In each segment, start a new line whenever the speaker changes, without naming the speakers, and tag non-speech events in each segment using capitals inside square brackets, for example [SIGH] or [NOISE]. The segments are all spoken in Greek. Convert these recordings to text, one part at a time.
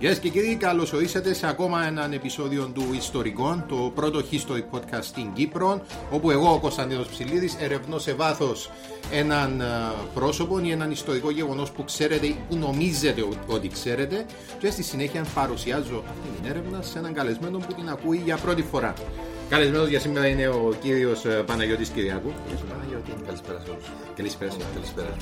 Γεια και κύριοι, καλώς ορίσατε σε ακόμα έναν επεισόδιο του Ιστορικών, το πρώτο history podcast στην Κύπρο, όπου εγώ, ο Κωνσταντίνος Ψηλίδης, ερευνώ σε βάθος έναν πρόσωπο ή έναν ιστορικό γεγονός που ξέρετε ή που νομίζετε ότι ξέρετε, και στη συνέχεια παρουσιάζω αυτή την έρευνα σε έναν καλεσμένο που την ακούει για πρώτη φορά. Καλεσμένο για σήμερα είναι ο κύριος Παναγιώτης Κυριακού.
Καλησπέρα σε όλους.
Καλησπέρα. [LAUGHS]
Καλησπέρα.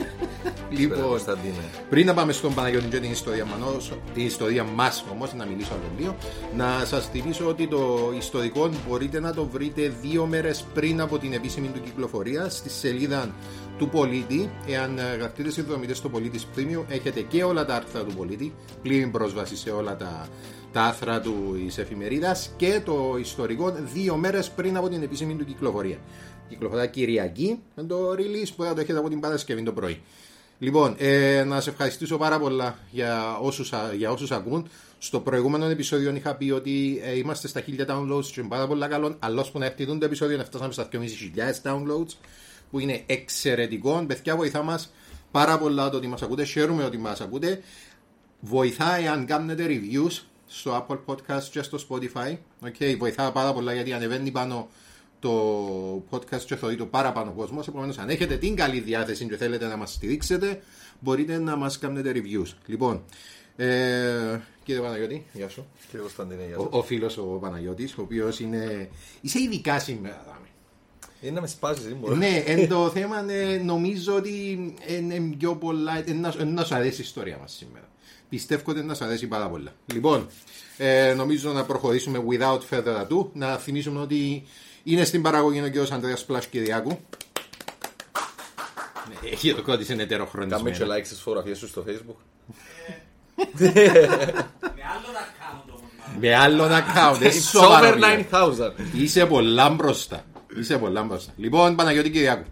Λοιπόν,
Κωνσταντίνε.
πριν να πάμε στον Παναγιώτη και την ιστορία, μας, την ιστορία μας όμως, να μιλήσω άλλο λίγο, να σας θυμίσω ότι το ιστορικό μπορείτε να το βρείτε δύο μέρες πριν από την επίσημη του κυκλοφορία στη σελίδα του Πολίτη. Εάν ε, γραφτείτε συνδρομητέ στο Πολίτη Premium, έχετε και όλα τα άρθρα του Πολίτη, πλήρη πρόσβαση σε όλα τα, τα άρθρα του εφημερίδας και το ιστορικό δύο μέρες πριν από την επίσημη του κυκλοφορία. Κυκλοφορία Κυριακή με το release που θα το έχετε από την Παρασκευή το πρωί. Λοιπόν, ε, να σε ευχαριστήσω πάρα πολλά για όσους, α- για όσους ακούν. Στο προηγούμενο επεισόδιο είχα πει ότι ε, είμαστε στα 1000 downloads και είναι πάρα πολλά καλό. Αλλά ώσπου να έρθει το επεισόδιο φτάσαμε στα 2.500 downloads που είναι εξαιρετικό. Παιδιά, βοηθά μας πάρα πολλά το ότι μας ακούτε. Χαίρομαι ότι μας ακούτε. Βοηθάει αν κάνετε reviews στο Apple Podcast και στο Spotify. Okay, βοηθά πάρα πολλά γιατί ανεβαίνει πάνω το podcast και θεωρεί το παραπάνω κόσμο. Επομένως, αν έχετε την καλή διάθεση και θέλετε να μας στηρίξετε, μπορείτε να μας κάνετε reviews. Λοιπόν, ε, κύριε Παναγιώτη, γεια σου.
Κύριε Κωνσταντίνε, γεια
Ο,
σας.
ο φίλος ο Παναγιώτης, ο οποίος είναι. είσαι ειδικά σήμερα, δάμε.
Είναι να με σπάσεις, δεν μπορώ.
ναι, εν το [LAUGHS] θέμα ε, νομίζω ότι είναι πιο πολλά. ε, να- ε, να σου αρέσει η ιστορία μας σήμερα. Πιστεύω ότι να σου αρέσει πάρα πολλά. Λοιπόν, ε, νομίζω να προχωρήσουμε without further ado. Να θυμίσουμε ότι είναι στην παραγωγή ο κ. Ανδρέας Πλάσ Κυριάκου. Ναι, Έχει το κόντις είναι
Κάμε και
ετεροχρονισμένο.
like στις φωτογραφίες σου στο facebook.
Με άλλον account. ε,
It's
σοβαρό,
over
μιλάω.
9000.
Είσαι πολλά μπροστά. Είσαι πολλά μπροστά. Λοιπόν, Παναγιώτη Κυριάκου.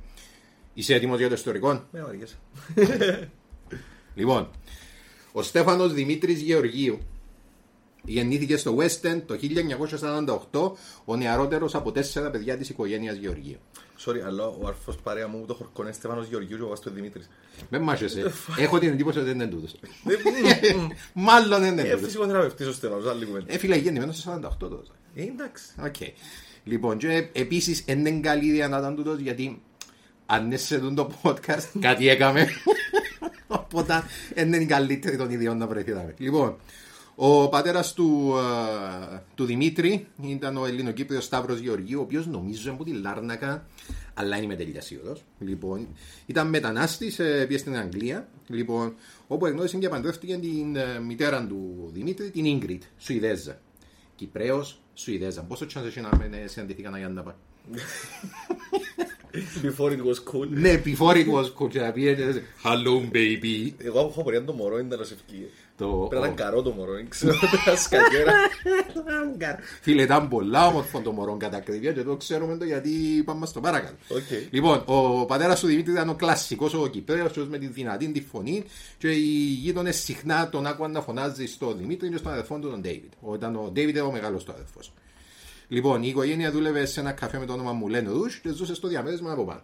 Είσαι έτοιμος για το ιστορικό;
Με βαριέσαι.
Λοιπόν, ο Στέφανος Δημήτρης Γεωργίου γεννήθηκε στο West End το 1948, ο νεαρότερος από τέσσερα παιδιά της οικογένειας Γεωργίου.
Sorry, αλλά ο αρφός παρέα μου το χωρκό είναι Στέφανος Γεωργίου και ο Βάστος Δημήτρης.
Με μάχεσαι. Έχω την εντύπωση ότι δεν είναι τούτος. [LAUGHS] Μάλλον δεν είναι
Ε,
τούτος.
φυσικοθεραπευτής ο Στέφανος, άλλη κουβέντα.
Ε, φίλε, γεννημένος στο 48 τότε.
Ε, εντάξει.
Οκ. Λοιπόν, και επίσης δεν είναι καλή ιδέα να ήταν τούτος γιατί αν έσαι το podcast κάτι έκαμε. Οπότε δεν είναι η καλύτερη των ιδιών να βρεθεί. δάμε. Λοιπόν, ο πατέρας του, α, του Δημήτρη ήταν ο Ελληνοκύπριος Σταύρος Γεωργίου, ο οποίος νομίζω από τη Λάρνακα, αλλά είναι με τελειά σίγουρος. Λοιπόν, ήταν μετανάστης, ε, πήγε στην Αγγλία, λοιπόν, όπου εγνώρισε και παντρεύτηκε την ε, μητέρα του Δημήτρη, την Ίγκριτ, Σουηδέζα. Κυπρέος, Σουηδέζα. Πόσο chance έχει να μην ε, συναντηθήκαν για να πάει. [LAUGHS]
Before it was cool.
Ναι, before it was cool. και να πει, ε, Hello baby.
Εγώ έχω πορεία το μωρό, είναι να σε ευκεί.
Το-
Πρέπει να
ο-
ήταν καρό το μωρό, δεν ξέρω. [LAUGHS] Πέρα σκαγέρα.
Φίλε, ήταν πολλά όμορφο το μωρό κατά ακρίβεια και το ξέρουμε το γιατί πάμε στο παρακάτω.
Οκ.
Λοιπόν, ο πατέρας του Δημήτρης ήταν ο κλασικός ο Κυπραίος, με τη δυνατή τη φωνή και οι γείτονες συχνά τον άκουγαν να φωνάζει στο Δημήτρη και στον αδερφό του τον Ντέιβιντ. Όταν ο Ντέιβιντ ήταν ο μεγάλος του αδερφό. Λοιπόν, η οικογένεια δούλευε σε ένα καφέ με το όνομα Μουλέν Ρούζ και ζούσε στο διαμέρισμα από πάνω.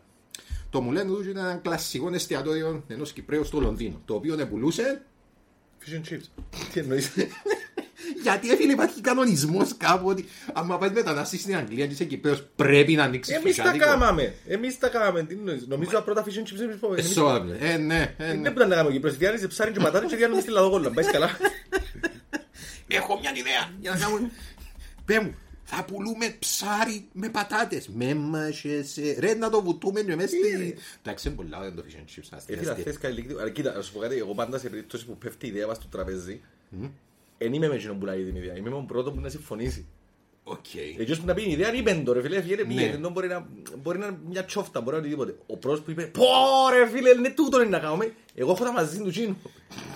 Το Μουλέν Ρούζ ήταν ένα κλασικό εστιατόριο ενός Κυπρέου στο Λονδίνο, το οποίο πουλούσε
Fish and chips. Τι εννοείς; [LAUGHS]
Γιατί έφυγε υπάρχει κανονισμός κάπου ότι άμα πάει μετανάστη στην Αγγλία και είσαι Κυπρέος πρέπει να ανοίξεις
Εμείς τα κάμαμε. Εμείς τα κάμαμε. Τι εννοείς; Νομίζω τα πρώτα fish and chips εμείς πω. εμείς-
Σώδαμε. Ε, ναι, ε, ναι.
Δεν πρέπει να κάνουμε Κύπρος. Διάνυζε ψάρι και πατάτες και διάνυζε στη λαδογόλα. Πάει καλά. [LAUGHS]
Έχω μια ιδέα για να κάνουμε. Πε μου, θα πουλούμε ψάρι με πατάτες. Με μάχεσαι. Ρε να το βουτούμε και μέσα στη... Εντάξει, είναι πολλά δεν το fish and chips. άστια,
Έφυγα
άστια.
χθες κάτι λίγο. Αλλά κοίτα, να σου πω κάτι. Εγώ πάντα σε περίπτωση που πέφτει η ιδέα μας στο τραπέζι, εν είμαι με εκείνον που λέει την ιδέα. Είμαι με τον πρώτο που να συμφωνήσει.
Οκ.
Εκείνος που να πει η ιδέα είπε το ρε φίλε, φίλε,
Ναι.
πήγε, ενώ μπορεί να, μπορεί να είναι μια τσόφτα, μπορεί να είναι οτιδήποτε. Ο πρώτος που είπε, πω ρε φίλε, είναι τούτο είναι να κάνουμε, εγώ έχω τα μαζί του Τζίνου.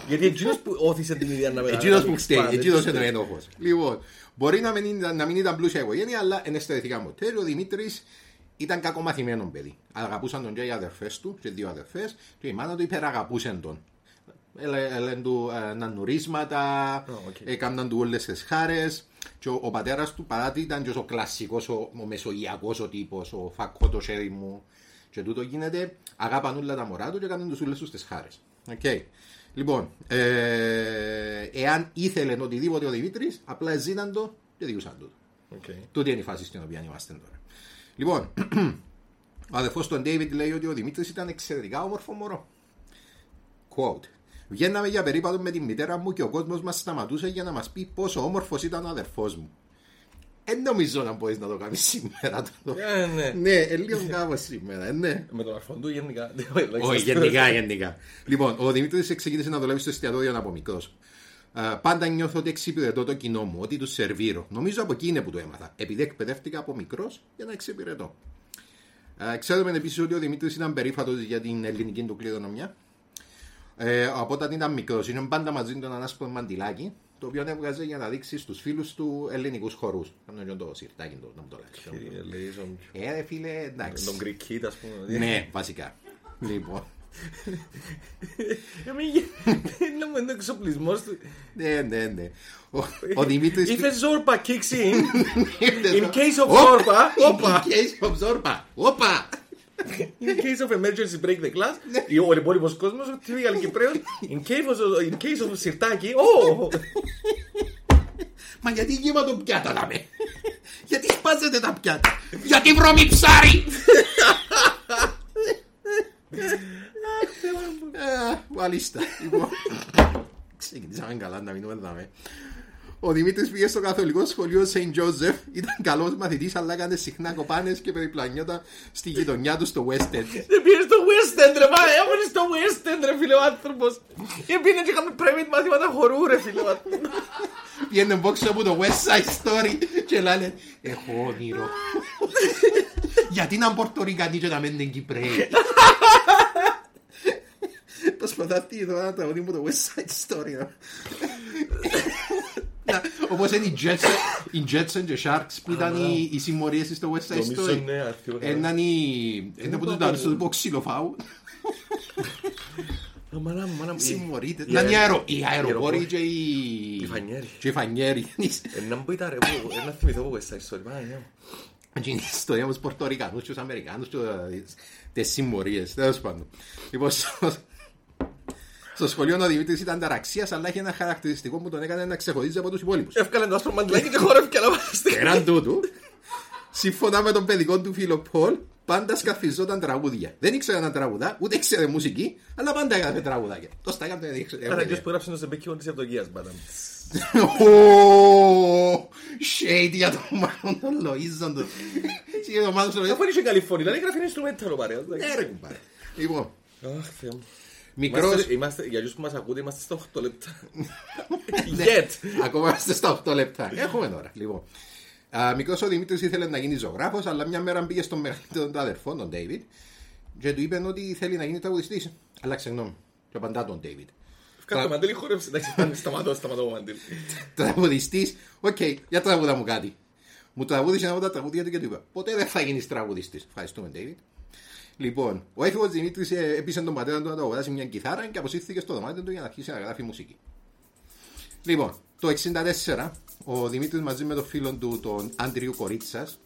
Γιατί εκείνος που ώθησε την ιδέα να με
Εκείνος που ξέρει,
Πάνε,
εκείνος
έτσι.
είναι ο ένοχος. Λοιπόν, μπορεί να μην, ήταν- να μην ήταν πλούσια οικογένεια, αλλά εν εστερήθηκαν ποτέ. Ο Δημήτρης ήταν κακομαθημένο παιδί. Αγαπούσαν τον και οι αδερφές του, και δύο αδερφές, και η μάνα του υπεραγαπούσε τον. Έλε- Έλεν του ε, να νουρίσματα,
οκ.
έκαναν του όλες τις χάρες και ο, ο πατέρας του παρά ότι ήταν και ο κλασικός, ο, ο μεσογειακός ο τύπος, ο φακό το χέρι μου και τούτο γίνεται, αγάπαν όλα τα μωρά του και έκαναν τους όλες τους τις χάρες. Οκ. Λοιπόν, ε, εάν ήθελε οτιδήποτε ο Δημήτρης, απλά ζήταν το και διούσαν το.
Οκ.
Τούτη είναι η φάση στην οποία είμαστε τώρα. Λοιπόν, [CLEARS THROAT] ο αδερφός του Ντέιβιντ λέει ότι ο Δημήτρης ήταν εξαιρετικά όμορφο μωρό. Quote. Βγαίναμε για περίπατο με τη μητέρα μου και ο κόσμος μας σταματούσε για να μας πει πόσο όμορφος ήταν ο αδερφός μου. Δεν νομίζω να μπορείς να το κάνεις σήμερα. το-
Ε, ναι. [LAUGHS]
ναι, ε, λίγος κάπως σήμερα, ε, ναι.
Με τον αρφόν του γενικά. [LAUGHS]
Όχι, γενικά, γενικά. Λοιπόν, ο Δημήτρης ξεκίνησε να δουλεύει στο εστιατόριο από μικρός. πάντα νιώθω ότι εξυπηρετώ το κοινό μου, ότι τους σερβίρω. Νομίζω από εκεί είναι που το έμαθα. Επειδή εκπαιδεύτηκα από μικρός για να εξυπηρετώ. Ε, ξέρουμε επίσης ότι ο Δημήτρης ήταν περήφατος για την ελληνική του κληρονομιά. Ε, από όταν ήταν μικρός, είναι πάντα μαζί του ένα άσπρο μαντιλάκι, το οποίο έβγαζε για να δείξει στους φίλους του ελληνικούς χορούς. Κάνω και το σιρτάκι του, να μου το λέει. Ε, ρε φίλε, εντάξει.
Τον Greek Kid, ας πούμε.
Ναι, βασικά. λοιπόν.
Είναι μου είναι εξοπλισμός του.
Ναι, ναι, ναι. Ο, ο Δημήτρης...
If a Zorba kicks in, in case of
Όπα,
Zorba, όπα.
In case of Zorba. Όπα.
In case of emergency break the glass, ή ο υπόλοιπος κόσμος, ο typical Κυπρέος, in case of, in case of σιρτάκι, oh!
Μα γιατί γύμα το πιάτα να με; γιατί σπάζετε τα πιάτα; γιατί βρώμη ψάρι; Ε, Μάλιστα. Λοιπόν, Ξεκινήσαμε καλά να μείνουμε δάμε. Ο Δημήτρης πήγε στο καθολικό σχολείο St. Joseph. Ήταν καλός μαθητής, αλλά έκανε συχνά κοπάνες και περιπλανιόταν στη γειτονιά του στο West End.
Δεν πήγε στο West End ρε, μα έμονε στο West End ρε φίλε ο άνθρωπος. Και πήγαινε και είχαμε private μαθήματα χορού ρε φίλε ο άνθρωπος.
Πήγαινε μπόξο από το West Side Story και λένε Έχω όνειρο. Γιατί να Πορτορικανοί και να μένουν είναι Κυπρέοι; Προσπαθάτε εδώ να τραγουδί μου το West Side Story. Ναι. Όπως είναι οι Jetson, Jetson και οι Sharks που ήταν οι, οι στο West Side Story. Έναν είναι από τους τάρους του ξυλοφάου. Συμμορείτε.
Ήταν
οι αεροπόροι και οι
φανιέροι. Έναν που ήταν ρε που, έναν θυμηθώ
η ιστορία με τους Πορτορικανούς και τους Αμερικάνους και τις συμμορίες στο- στο σχολείο ο Δημήτρης ήταν ταραξίας, αλλά είχε ένα χαρακτηριστικό που τον έκανε να ξεχωρίζει από τους υπόλοιπους.
Εύκαλε το άσπρο μαντιλάκι και χόρευκε να βάστε.
Πέραν τούτου, σύμφωνα με τον παιδικό του φίλο Πολ, πάντα σκαφιζόταν τραγούδια. Δεν ήξερε να τραγουδά, ούτε ήξερε μουσική, αλλά πάντα έκανε τραγουδάκια. Το στα έκανε δεν ήξερε.
Άρα ποιος που έγραψε το σεμπέκιο της Ευδοκίας, μπάτα.
Ω, Shade για τον Μάνο τον Λοΐζον του. Για τον Μάνος τον Λοΐζον.
Αφού είναι και καλή φωνή, δηλαδή γράφει instrumental ο παρέας.
Ναι ρε κουμπάρε. Λοιπόν,
Αχ, Θεέ μου.
Μικρός...
Είμαστε- Είμαστε, για αυτούς που μας ακούτε, είμαστε στα 8 λεπτά. [LAUGHS]
Ναι.
Yet.
Ακόμα είμαστε στα 8 λεπτά. Έχουμε τώρα. Λοιπόν. Α, μικρός ο Δημήτρης ήθελε να γίνει ζωγράφος, αλλά μια μέρα πήγε στον μεγαλύτερο του αδερφό, τον David, και του είπε ότι θέλει να γίνει τραγουδιστής. Αλλά συγγνώμη, και απαντά του ο David.
Κάτω το μαντήλι χόρεψε. Εντάξει, σταμ- σταματώ, σταματώ το μαντήλι.
Τραγουδιστής, οκ, για τραγούδα μου κάτι. Μου τραγούδισε ένα από τα τραγούδια του και του είπα: Ποτέ δεν θα γίνεις τραγουδιστής. Ευχαριστούμε, David. Λοιπόν, ο έφηβος Δημήτρης ε, έπεισε τον πατέρα του να του αγοράσει μια κιθάρα και αποσύρθηκε στο δωμάτιο του για να αρχίσει να γράφει μουσική. Λοιπόν, το 1964 ο Δημήτρης μαζί με τον φίλο του, τον Άντριου Κορίτσας,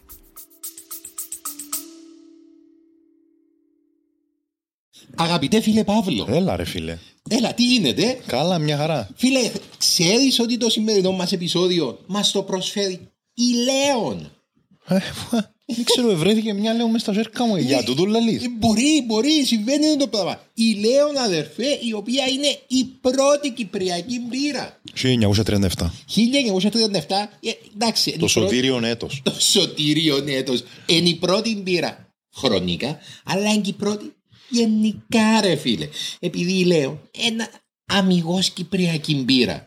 Αγαπητέ φίλε Παύλο,
Έλα ρε φίλε.
Έλα, τι γίνεται;
Καλά, μια χαρά.
Φίλε, ξέρεις ότι το σημερινό μας επεισόδιο μας το προσφέρει η Λέων;
Ε, Δεν ξέρω, ευρέθηκε μια λέω μες στα ζέρκα μου. Για τούτο λαλείς.
Ε, Μπορεί, μπορεί, συμβαίνει το πράγμα. Η Λέων αδερφέ, η οποία είναι η πρώτη κυπριακή μπύρα.
1937.
1937, ε, εντάξει. είναι
Το
η πρώτη-
σωτήριον έτος.
Το σωτήριο έτος. Είναι η πρώτη μπύρα χρονικά, αλλά είναι και η πρώτη γενικά ρε φίλε. Επειδή λέω ένα αμυγός κυπριακή μπύρα.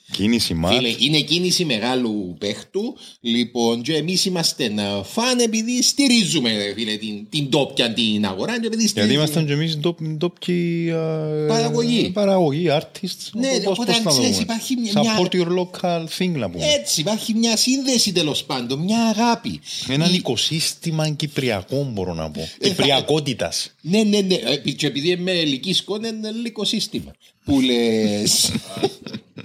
Κίνηση μάτς.
Φίλε, είναι κίνηση μεγάλου παίχτου. Λοιπόν, και εμείς είμαστε να φαν επειδή στηρίζουμε ρε φίλε, την, την τόπια την αγορά. Και επειδή
Γιατί
στηρίζουμε.
ήμασταν και εμείς ντόπ- ντόπιοι α,
Παραγωγή.
Παραγωγή, artists.
Ναι,
Πώς-
οπότε
πώς
αν
να το
ξέρεις,
πούμε.
υπάρχει μια-
Support your local thing να πούμε.
Έτσι, υπάρχει μια σύνδεση τέλος πάντων, μια αγάπη.
Έναν
Η-
οικοσύστημα κυπριακό μπορώ να πω.
θα-
Κυπριακότητας.
Ναι, ναι, ναι. Ε, Και επειδή είμαι ελική σκόνη, είναι ελληνικό σύστημα. Που λες. [LAUGHS]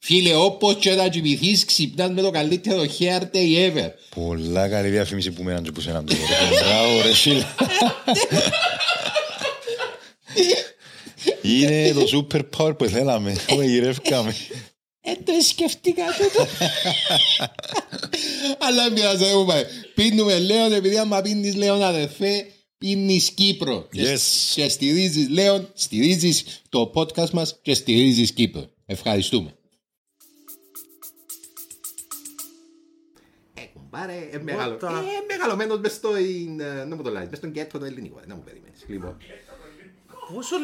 Φίλε, όπως και να κοιμηθείς, ξυπνάς με το καλύτερο hair day ever.
Πολλά καλή διαφήμιση που μέναν και που σε έναν τώρα. Μπράβο ρε φίλε. Είναι το super power που θέλαμε. Που γυρεύκαμε.
Ε, το σκεφτήκα τούτο. Αλλά μοιάζει, δεν μου πάει. Πίνουμε Λέον, επειδή άμα πίνεις Λέον αδερφέ, πίνεις Κύπρο. Και-
Yes.
Και στηρίζεις Λέον, στηρίζεις το podcast μας και στηρίζεις Κύπρο. Ευχαριστούμε. Ε, κουμπάρε, ε, μεγάλο,
What the-
ε, μεγαλωμένος μες στο, ε, να μου το λάζεις, μες στον κέτο το ελληνικό, να μου περιμένεις. Λοιπόν,
Πόσο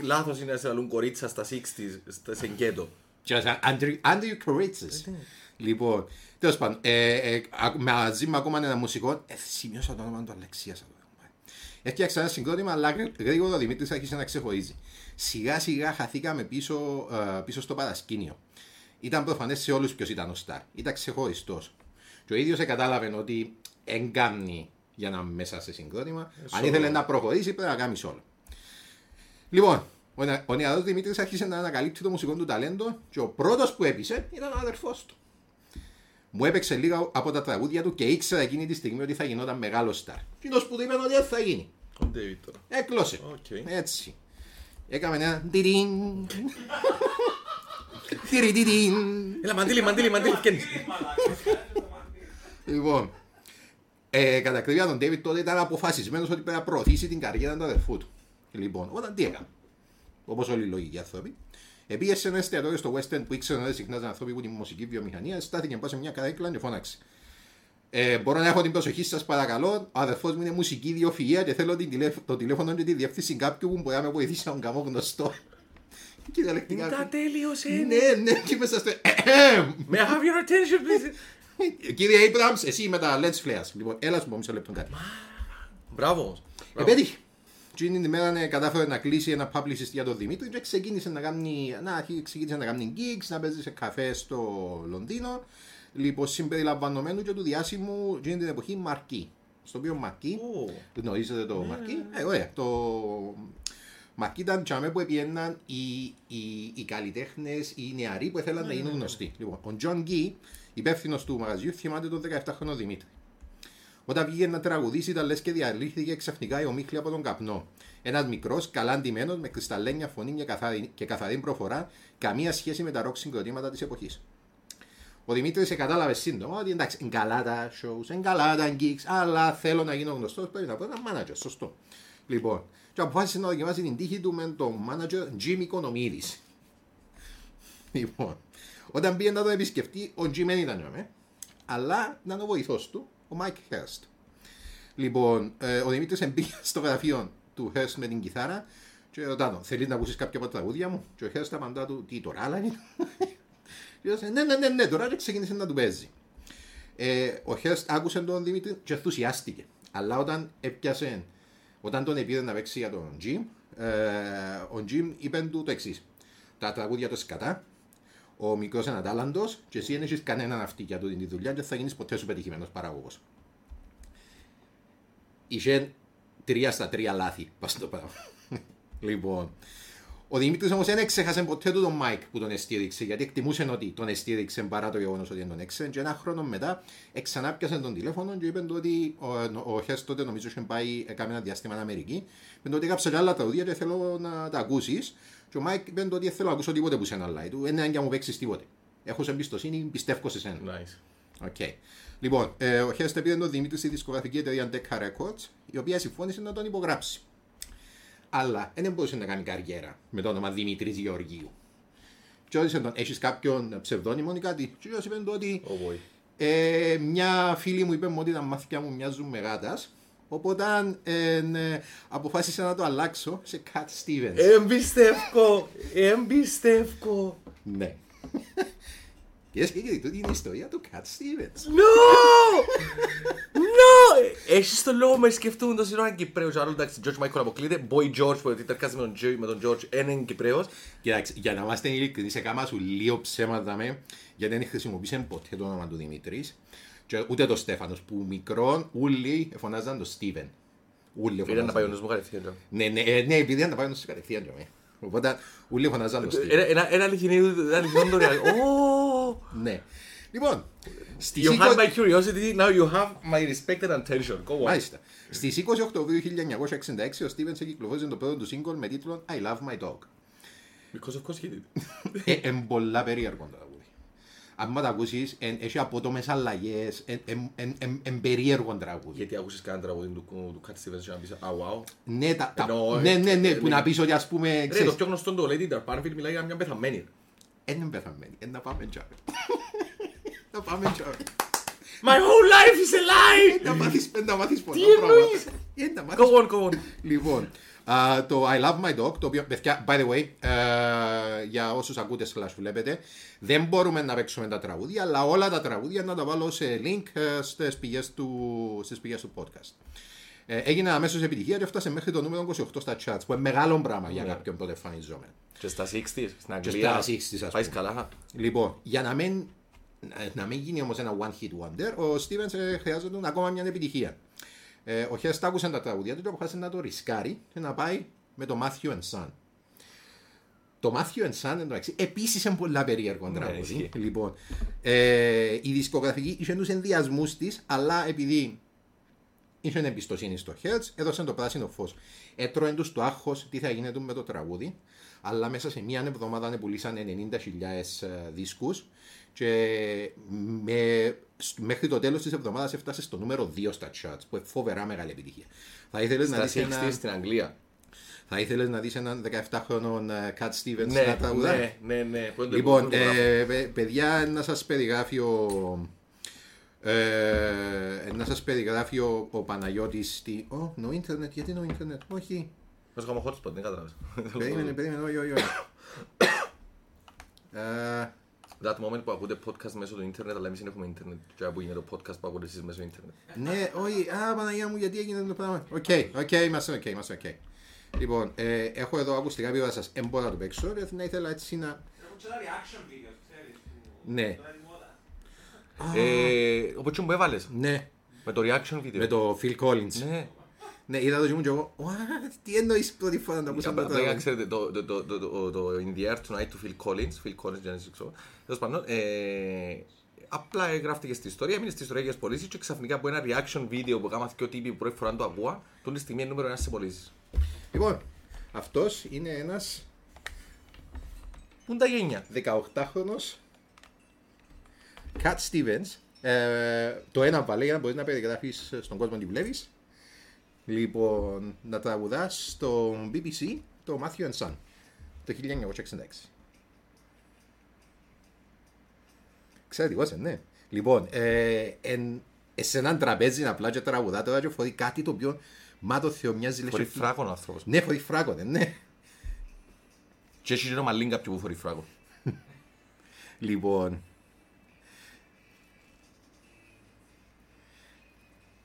λάθος είναι να σε λαλούν κορίτσα στα 60s, στα σεγκέτο.
Και σαν Andrew, Andrew Κορίτσες. Λοιπόν, τέλος πάντων, ε, ε, α- μαζί με ακόμα ένα μουσικό, ε, σημειώσα το όνομα του Αλεξίας. εδώ. Έφτιαξα ένα συγκρότημα, αλλά γρή- γρήγορα ο Δημήτρης άρχισε να ξεχωρίζει. Σιγά σιγά χαθήκαμε πίσω, ε, πίσω στο παρασκήνιο. Ήταν προφανές σε όλους ποιος ήταν ο Σταρ. Ήταν ξεχωριστός. Και ο ίδιος κατάλαβε ότι εγκάμνει για να είναι μέσα σε συγκρότημα. Αν ήθελε να προχωρήσει πρέπει να κάνει όλο. Λοιπόν, ο, νε- ο νεαρός Δημήτρης άρχισε να ανακαλύπτει το μουσικό του ταλέντο και ο πρώτος που έπεισε ήταν ο αδερφός του. Μου έπαιξε λίγα από τα τραγούδια του και ήξερα εκείνη τη στιγμή ότι θα γινόταν μεγάλο σταρ. Και που του είπε ότι δεν θα γίνει.
Ο Ντέιβιντ τώρα.
Έκλωσε.
Οκ.
Έτσι. Έκαμε ένα τιρίν. [LAUGHS] Τιριντιρίν.
Έλα, μαντήλι, μαντήλι, μαντήλι, φκένεις.
Λοιπόν, ε, κατά ακρίβεια τον David τότε ήταν αποφασισμένος ότι πρέπει να προωθήσει την καριέρα του αδερφού του. Λοιπόν, όταν τι έκανε, όπως όλοι οι λογικοί άνθρωποι, Επήγε σε ένα εστιατόριο στο West End που ήξερε ότι συχνάζαν άνθρωποι που τη μουσική βιομηχανία, στάθηκε πάνω σε μια καρέκλα και φώναξε. Ε, μπορώ να έχω την προσοχή σας, παρακαλώ. Ο αδερφός μου είναι μουσική ιδιοφυΐα και θέλω την τηλέφ- το τηλέφωνο και τη διεύθυνση κάποιου που μπορεί να με βοηθήσει να τον κάνω γνωστό. Κυριολεκτικά.
Τα τέλειωσε.
Ναι, ναι, και μέσα στο.
May I have your attention, please; [LAUGHS]
Κύριε Abrams, εσύ με τα lens flares. Λοιπόν, έλα σου πω μισό λεπτό κάτι.
Μπράβο όμως. Μπράβο.
Επέτυχε. Και την ημέρα ναι, κατάφερε να κλείσει ένα publicist για τον Δημήτρη και ξεκίνησε να κάνει, να, αρχί- ξεκίνησε να κάνει gigs, να παίζει σε καφέ στο Λονδίνο. Λοιπόν, συμπεριλαμβανομένου και του διάσημου εκείνη την εποχή Marquee. Στο οποίο Marquee,
Ω.
γνωρίζετε το Marquee; Ε, ωραία. Το Marquee ήταν τσαμέ που επηαίναν οι, οι, οι καλλιτέχνες, οι νεαροί που ήθελαν να γίνουν γνωστοί. Λοιπόν, ο Τζον Γκι, υπεύθυνος του μαγαζιού, θυμάται τον 17χρονο Δημήτρη. Όταν βγήκε να τραγουδήσει, ήταν λες και διαλύθηκε ξαφνικά η ομίχλη από τον καπνό. Ένας μικρός, καλά ντυμένο, με κρυσταλλένια φωνή και καθαρή, και καθαρή προφορά, καμία σχέση με τα ροκ συγκροτήματα της εποχής. Ο Δημήτρης σε κατάλαβε σύντομα ότι εντάξει, είναι καλά τα shows, είναι καλά τα gigs, αλλά θέλω να γίνω γνωστός, πρέπει να πω ένα manager, σωστό. Λοιπόν, και αποφάσισε να δοκιμάσει την τύχη του με τον manager Jim Οικονομίδη. Λοιπόν, όταν πήγε να τον επισκεφτεί, ο Jim δεν ήταν με, αλλά ήταν ο βοηθός του, ο Mike Hurst. Λοιπόν, ε, ο Δημήτρης μπήκε στο γραφείο του Hurst με την κιθάρα και ρωτά τον, θέλεις να ακούσεις κάποια από τα τραγούδια μου; Και ο Hurst απαντά του, τι τώρα, άλλα είναι. Και έδωσε, ναι, ναι, ναι, ναι, τώρα και ξεκίνησε να του παίζει. Ε, ο Χέρστ άκουσε τον Δημήτρη και ενθουσιάστηκε. Αλλά όταν έπιασε, όταν τον επήρε να παίξει για τον Jim, ε, ο Jim είπε του το εξής. Τα τραγούδια του σκατά, ο μικρός είναι ατάλλαντος και εσύ δεν έχεις κανέναν αυτή για τούτη τη δουλειά και δεν θα γίνεις ποτέ σου πετυχημένος παραγωγός. Είχε τρία στα τρία λάθη πας στο πράγμα. [LAUGHS] λοιπόν, ο Δημήτρης όμως δεν εξέχασε ποτέ του τον Μάικ που τον εστήριξε, γιατί εκτιμούσε ότι τον εστήριξε παρά το γεγονός ότι δεν τον ήξερε. Και ένα χρόνο μετά ξανάπιασε τον τηλέφωνο και είπε του ότι ο, ο Χερστ τότε νομίζω είχε πάει, έκαμε ένα διάστημα στην Αμερική. Είπε του ότι έγραψε και άλλα τραγουδία και θέλω να τα ακούσεις. Και ο Μάικ είπε του ότι δεν θέλω να ακούσω τίποτε που σένα, λαλεί του, δεν είναι ανάγκη να μου παίξεις τίποτε. Έχω σε εμπιστοσύνη, πιστεύω σε σένα.
Nice.
Okay. Λοιπόν, ε, ο Χερστ πήρε τον Δημήτρης στη δισκογραφική εταιρεία Decca Records, η οποία συμφώνησε να τον υπογράψει. Αλλά δεν μπορούσε να κάνει καριέρα με το όνομα Δημήτρη Γεωργίου. Και ρώτησε τον, έχεις κάποιον ψευδόνυμο ή κάτι; Και είπε του ότι
Oh boy.
ε, μια φίλη μου είπε μου ότι τα μάθκια μου μοιάζουν με γάτας, οπότε ε, ε, αποφάσισα να το αλλάξω σε Cat Stevens.
Εμπιστεύκω! Εμπιστεύκω!
Ναι. Κυρίες [LAUGHS] και κύριοι, τούτη είναι η ιστορία του Cat Stevens.
No! No! Έχεις τον λόγο με σκεφτούν το σύνορα Κυπρέος. Άλλο εντάξει, George Michael αποκλείται. Boy George που τερκάζει με τον George, με τον George, ένα είναι Κυπρέος.
Κοιτάξτε, για να είμαστε ειλικρινείς, έκανα σου λίγο ψέματα με, γιατί δεν χρησιμοποίησε ποτέ το όνομα του Δημήτρης. Και ούτε το Στέφανος, που μικρόν όλοι φωνάζαν το Στίβεν. Όλοι
Ήταν να πάει ο
φωνάζαν.
νους μου κατευθείαν.
Ναι, ναι, ε, ναι, επειδή ήταν να πάει να σε κατευθείαν. ρε, με. Οπότε όλοι φωνάζαν το Στίβεν.
Ένα- Ένα ένα αληθινή ένα αληθινό το ρεάλ. Oh!
Ναι. Λοιπόν, στις
You
20
had my curiosity, now you have my respect and attention. Go on.
Μάλιστα. Στις 20 Οκτωβρίου 1966 ο Στίβενς κυκλοφόρησε το πρώτο του σύγκολ με τίτλο I Love My Dog.
Because of course he did.
Ε, Εν πολλά περίεργο το τραγούδι. Αν μα το ακούσεις, εν- έχει απότομες αλλαγές, εν- εν- εν- εν- εν περίεργο τραγούδι.
Γιατί άκουσες κανένα τραγούδι του του Cat Stevens και να πεις «Α, wow».
Ναι, τα- τα-
Εννοώ,
ναι, ναι, ναι,
ε,
που
ε,
να πεις ότι ας πούμε,
Ρε, το
ξέρεις,
πιο γνωστό το Lady Darpanville μιλάει για μια πεθαμένη.
εν είναι πεθαμένη, εν να πάμε τζάρε. Να πάμε τζάρε.
My whole life is a lie!
Εν να μάθεις- εν να μάθεις πολλά
Τι εννοείς;
πράγματα. Εν να μάθεις
Go on, go on.
Λοιπόν, α, το I Love My Dog, το οποίο, παιδιά, by the way, ε, για όσους ακούτε slash βλέπετε, δεν μπορούμε να παίξουμε τα τραγούδια, αλλά όλα τα τραγούδια να τα βάλω σε link ε, στις πηγές του, στις πηγές του podcast. Ε, έγινε αμέσως επιτυχία και έφτασε μέχρι το νούμερο 28 στα charts, που είναι μεγάλο πράγμα για κάποιον τότε εμφανιζόμενο.
Και στα 60s, στην
στα
Αγγλία.
60s, ας
Πάεις
πούμε.
καλά.
Λοιπόν, για να μην, να μην γίνει όμως ένα one hit wonder, ο Stevens ε, χρειάζεται ακόμα μια επιτυχία. Ε, ο Χέρστ άκουσε τα τραγουδία του και αποφάσισε να το ρισκάρει και να πάει με το Matthew and Son. Το Matthew and Son εντάξει, επίσης είναι πολλά περίεργο τραγούδι.
ισχύει.
Λοιπόν, ε, η δισκογραφική είχε τους ενδιασμούς της, αλλά επειδή είχε εμπιστοσύνη στο Hertz, έδωσε το πράσινο φως. Έτρωε τους το άγχος τι θα γίνεται με το τραγούδι, αλλά μέσα σε μία εβδομάδα πουλήσαν 90.000 ε, δίσκους και με, σ- μέχρι το τέλος της εβδομάδας έφτασε στο νούμερο 2 στα charts, που είναι φοβερά μεγάλη επιτυχία. Θα ήθελες, να
Στα
δεις, ένα,
60s στην Αγγλία.
θα ήθελες να δεις έναν 17χρονο ε, Cat Stevens
Ναι,
να τραγουδάει.
ναι, ναι, ναι. Πού είναι το-
Λοιπόν,
πού είναι το γράφω.
ε, παι- παιδιά, να σας περιγράφει ο... Ε, να σας περιγράφει ο, ο Παναγιώτης τι... Ω, νο ίντερνετ, γιατί νο ίντερνετ, όχι.
Να σου κάνω hotspot, δεν κατάλαβες.
Περίμενε, περίμενε, όχι, όχι, όχι. [COUGHS] Ε,
That moment που ακούτε podcast μέσω του ίντερνετ, αλλά εμείς δεν έχουμε ίντερνετ. Και που είναι το podcast που ακούτε εσείς μέσω ίντερνετ.
ναι, όχι, α, Παναγία μου, γιατί έγινε το πράγμα. OK, OK, είμαστε οκ, είμαστε οκ. Λοιπόν, ε, έχω εδώ ακουστικά βίντεο σας, δεν μπορώ να το παίξω, γιατί να ήθελα έτσι να...
Έχω και ένα reaction videos, ξέρεις, που
Ναι,
τώρα είναι μόδα.
Ε, Οπότε που έβαλες,
ναι,
με το reaction video.
με το Phil Collins.
Ναι.
Ναι, είδα το και μου και εγώ, what, τι εννοείς πρώτη φορά να το ακούσαμε
Απλά
το
για να
τραγούδι.
ξέρετε, το, το, το, το, το, το In the Air Tonight του Phil Collins, Phil Collins, για να σας ξέρω, τέλος πάντων, ε, απλά γράφτηκε στη ιστορία, έμεινε στη ιστορία για τις πωλήσεις και ξαφνικά από ένα reaction video που κάμα και ο τύπη που πρώτη φορά να το ακούα, τον τη στιγμή είναι νούμερο ένας σε πωλήσεις.
Λοιπόν, αυτός είναι ένας
Πού είναι τα γένια;
18χρονος Cat Stevens. Ε, το ένα βάλε για να μπορείς να περιγράφεις στον κόσμο τι βλέπεις. Λοιπόν, να τραγουδάς στο BBC το Matthew and Son το 1966. Εξαιρετικός, ε, ναι. Λοιπόν, ε, εν, ε, σε έναν τραπέζι απλά και τραγουδά τώρα και φορεί κάτι το οποίο μα το Θεό μοιάζει λες
Φορεί
και-
φράγον ο άνθρωπος.
Ναι, φορεί φράγον, ε, ναι.
Και έχει και το μαλλίν κάποιου που φορεί φράγον.
Λοιπόν.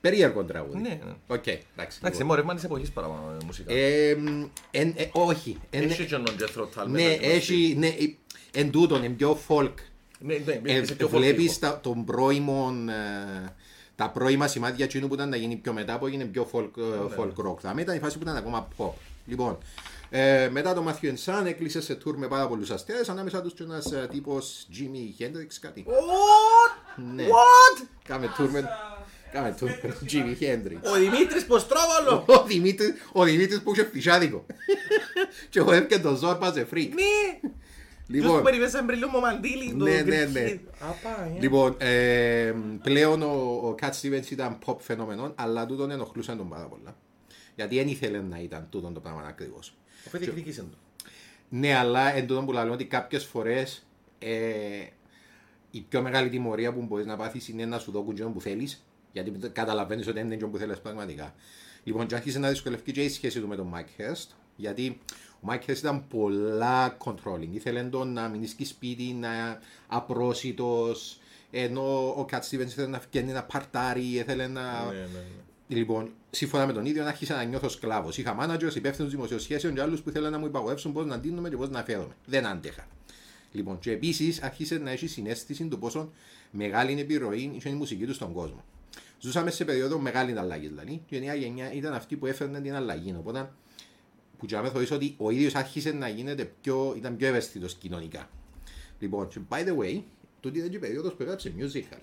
Περίεργο τραγούδι.
Ναι, ναι.
Οκ, εντάξει.
Εντάξει,
λοιπόν.
είμαι ρεύμα της εποχής παραπάνω ε, μουσικά.
Ε, μ, εν- ε, όχι. εν-
Έχει και τον Jethro Tull
Ναι,
μέσα στην
έχει. Ναι, ε, εν τούτον, είναι πιο folk.
Ναι, ναι,
Ε,
είσαι πιο
Βλέπεις
φορτικό.
τα, τον πρώιμο, ε, τα πρώιμα σημάδια εκείνου που ήταν να γίνει πιο μετά που έγινε πιο folk,
Ναι,
ε, folk rock. Θα ήταν η φάση που ήταν ακόμα pop. Λοιπόν, ε, μετά το Matthew & Son έκλεισε σε tour με πάρα πολλούς αστέρες, ανάμεσα τους και ένας ε, τύπος Jimmy Hendrix κάτι.
What?
Ναι.
What?
Κάμε tour με, κάμε tour με τον Jimmy Hendrix.
Ο Δημήτρης Ποστρόβαλο.
Ο Δημήτρης, ο Δημήτρης που είχε φυσάδικο. και εγώ έπαιρνε τον Ζόρπα σε φρίκ.
Ναι. Ποιος
Λοιπόν,
που περιμένει σαν μπριλό μου μαντήλι. το
Ναι, ναι,
Greek
ναι.
Kid. Απά, ε.
Λοιπόν, ε, πλέον ο, ο Cat Stevens ήταν pop φαινόμενο, αλλά τούτον ενοχλούσαν τον πάρα πολλά. Γιατί δεν ήθελε να ήταν τούτον το πράγμα ακριβώς.
Αφού διεκδικήσε το.
Ναι, αλλά εν τούτον που λέμε ότι κάποιες φορές ε, η πιο μεγάλη τιμωρία που μπορείς να πάθεις είναι να σου δώκουν τζον που θέλεις, γιατί καταλαβαίνεις ότι δεν είναι τζον που θέλεις πραγματικά. Λοιπόν, και άρχισε να δυσκολευτεί και η σχέση του με τον Mike Hurst, γιατί ο Mike Hurst ήταν πολλά controlling. Ήθελε τον να μείνει στη σπίτι, να απρόσιτο, ενώ ο Cat Stevens ήθελε να φτιάξει να παρτάρει, ήθελε να.
Ναι, ναι, ναι.
Λοιπόν, σύμφωνα με τον ίδιο, άρχισα να νιώθω σκλάβος. Είχα managers, υπεύθυνους δημοσιοσχέσεων και άλλους που ήθελαν να μου υπαγορεύσουν πώς να ντύνουμε και πώς να φέρομαι. Δεν άντεχα. Λοιπόν, και επίσης άρχισε να έχει συνέστηση του πόσο μεγάλη είναι η επιρροή είχε η μουσική του στον κόσμο. Ζούσαμε σε περίοδο μεγάλη αλλαγή, δηλαδή, και η νέα γενιά ήταν αυτή που έφερνε την αλλαγή. Οπότε, που για μένα θεωρήσω ότι ο ίδιος άρχισε να γίνεται πιο, ήταν πιο ευαίσθητο κοινωνικά. Λοιπόν, και by the way, τούτη ήταν και η περίοδος που έγραψε musical.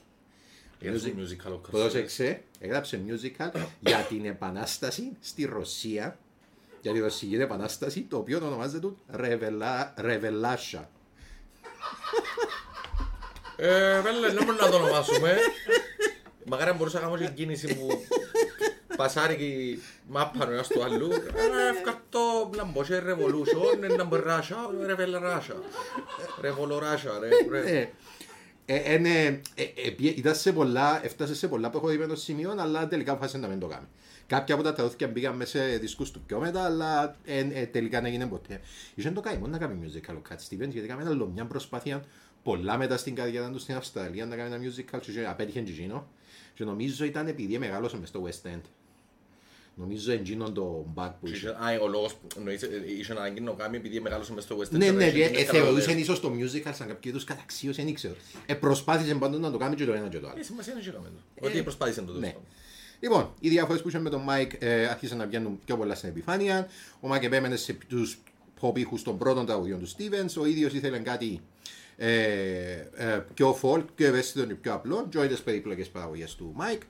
Έγραψε musical ο Κασίλας.
Πρόσεξε, έγραψε musical για την επανάσταση στη Ρωσία, για τη Ρωσική επανάσταση, το οποίο ονομάζεται Ρεβελά, Ρεβελάσια.
Ε, βέλε, δεν μπορούμε να το ονομάσουμε. [LAUGHS] Μακάρι να μπορούσα να κάνω και κίνηση που πασάρει και η μάπα ο ένας του αλλού. Ε, Ευκατώ να μπω σε revolution, να μπω Russia, ρεβελ Russia. Ρεβολο Russia, ρε. ρε.
Ε, ε, ε, ναι, ε, ε, πιέ- ήταν σε πολλά, έφτασε σε πολλά προχωρημένο σημείο, αλλά τελικά αποφάσισε να μην το κάνει. Κάποια από τα τραγούδια μπήκαν μέσα σε δίσκους του πιο μετά, αλλά ε, ε, τελικά δεν έγινε ποτέ. Είχε το καημό να κάνει musical ο Cat Stevens, γιατί έκαμε άλλο μια προσπάθεια πολλά μετά στην καριέρα του στην Αυστραλία να κάνει ένα musical και απέτυχε εκείνο. Και νομίζω ήταν επειδή μεγάλωσε μες στο West End. Νομίζω εκείνον το back που είχε.
Α, ο λόγος που εννοείς, ε, είχε ανάγκη να το κάνει επειδή μεγάλωσε μες στο West End.
Ναι, ναι,
και
και
είχε
ε, θεωρούσαν
καταλάβει.
ίσως το musical σαν κάποιο είδους καταξίωση, δεν ξέρω. Ε, προσπάθησε πάντως να το κάνει και το ένα και το άλλο.
Ε, σημασία δεν είχε το. Ότι προσπάθησε να το
ναι.
δώσει.
Λοιπόν, οι διαφορές που είχε με τον Μάικ ε, άρχισαν να βγαίνουν πιο πολλά στην επιφάνεια. Ο Μάικ επέμενε στους pop ήχους των πρώτων τραγουδιών του Stevens. Ο ίδιο ήθελε κάτι ε, ε, πιο folk, πιο ευαίσθητο και πιο απλό. Και όχι τις περίπλοκες παραγωγές του Μάικ.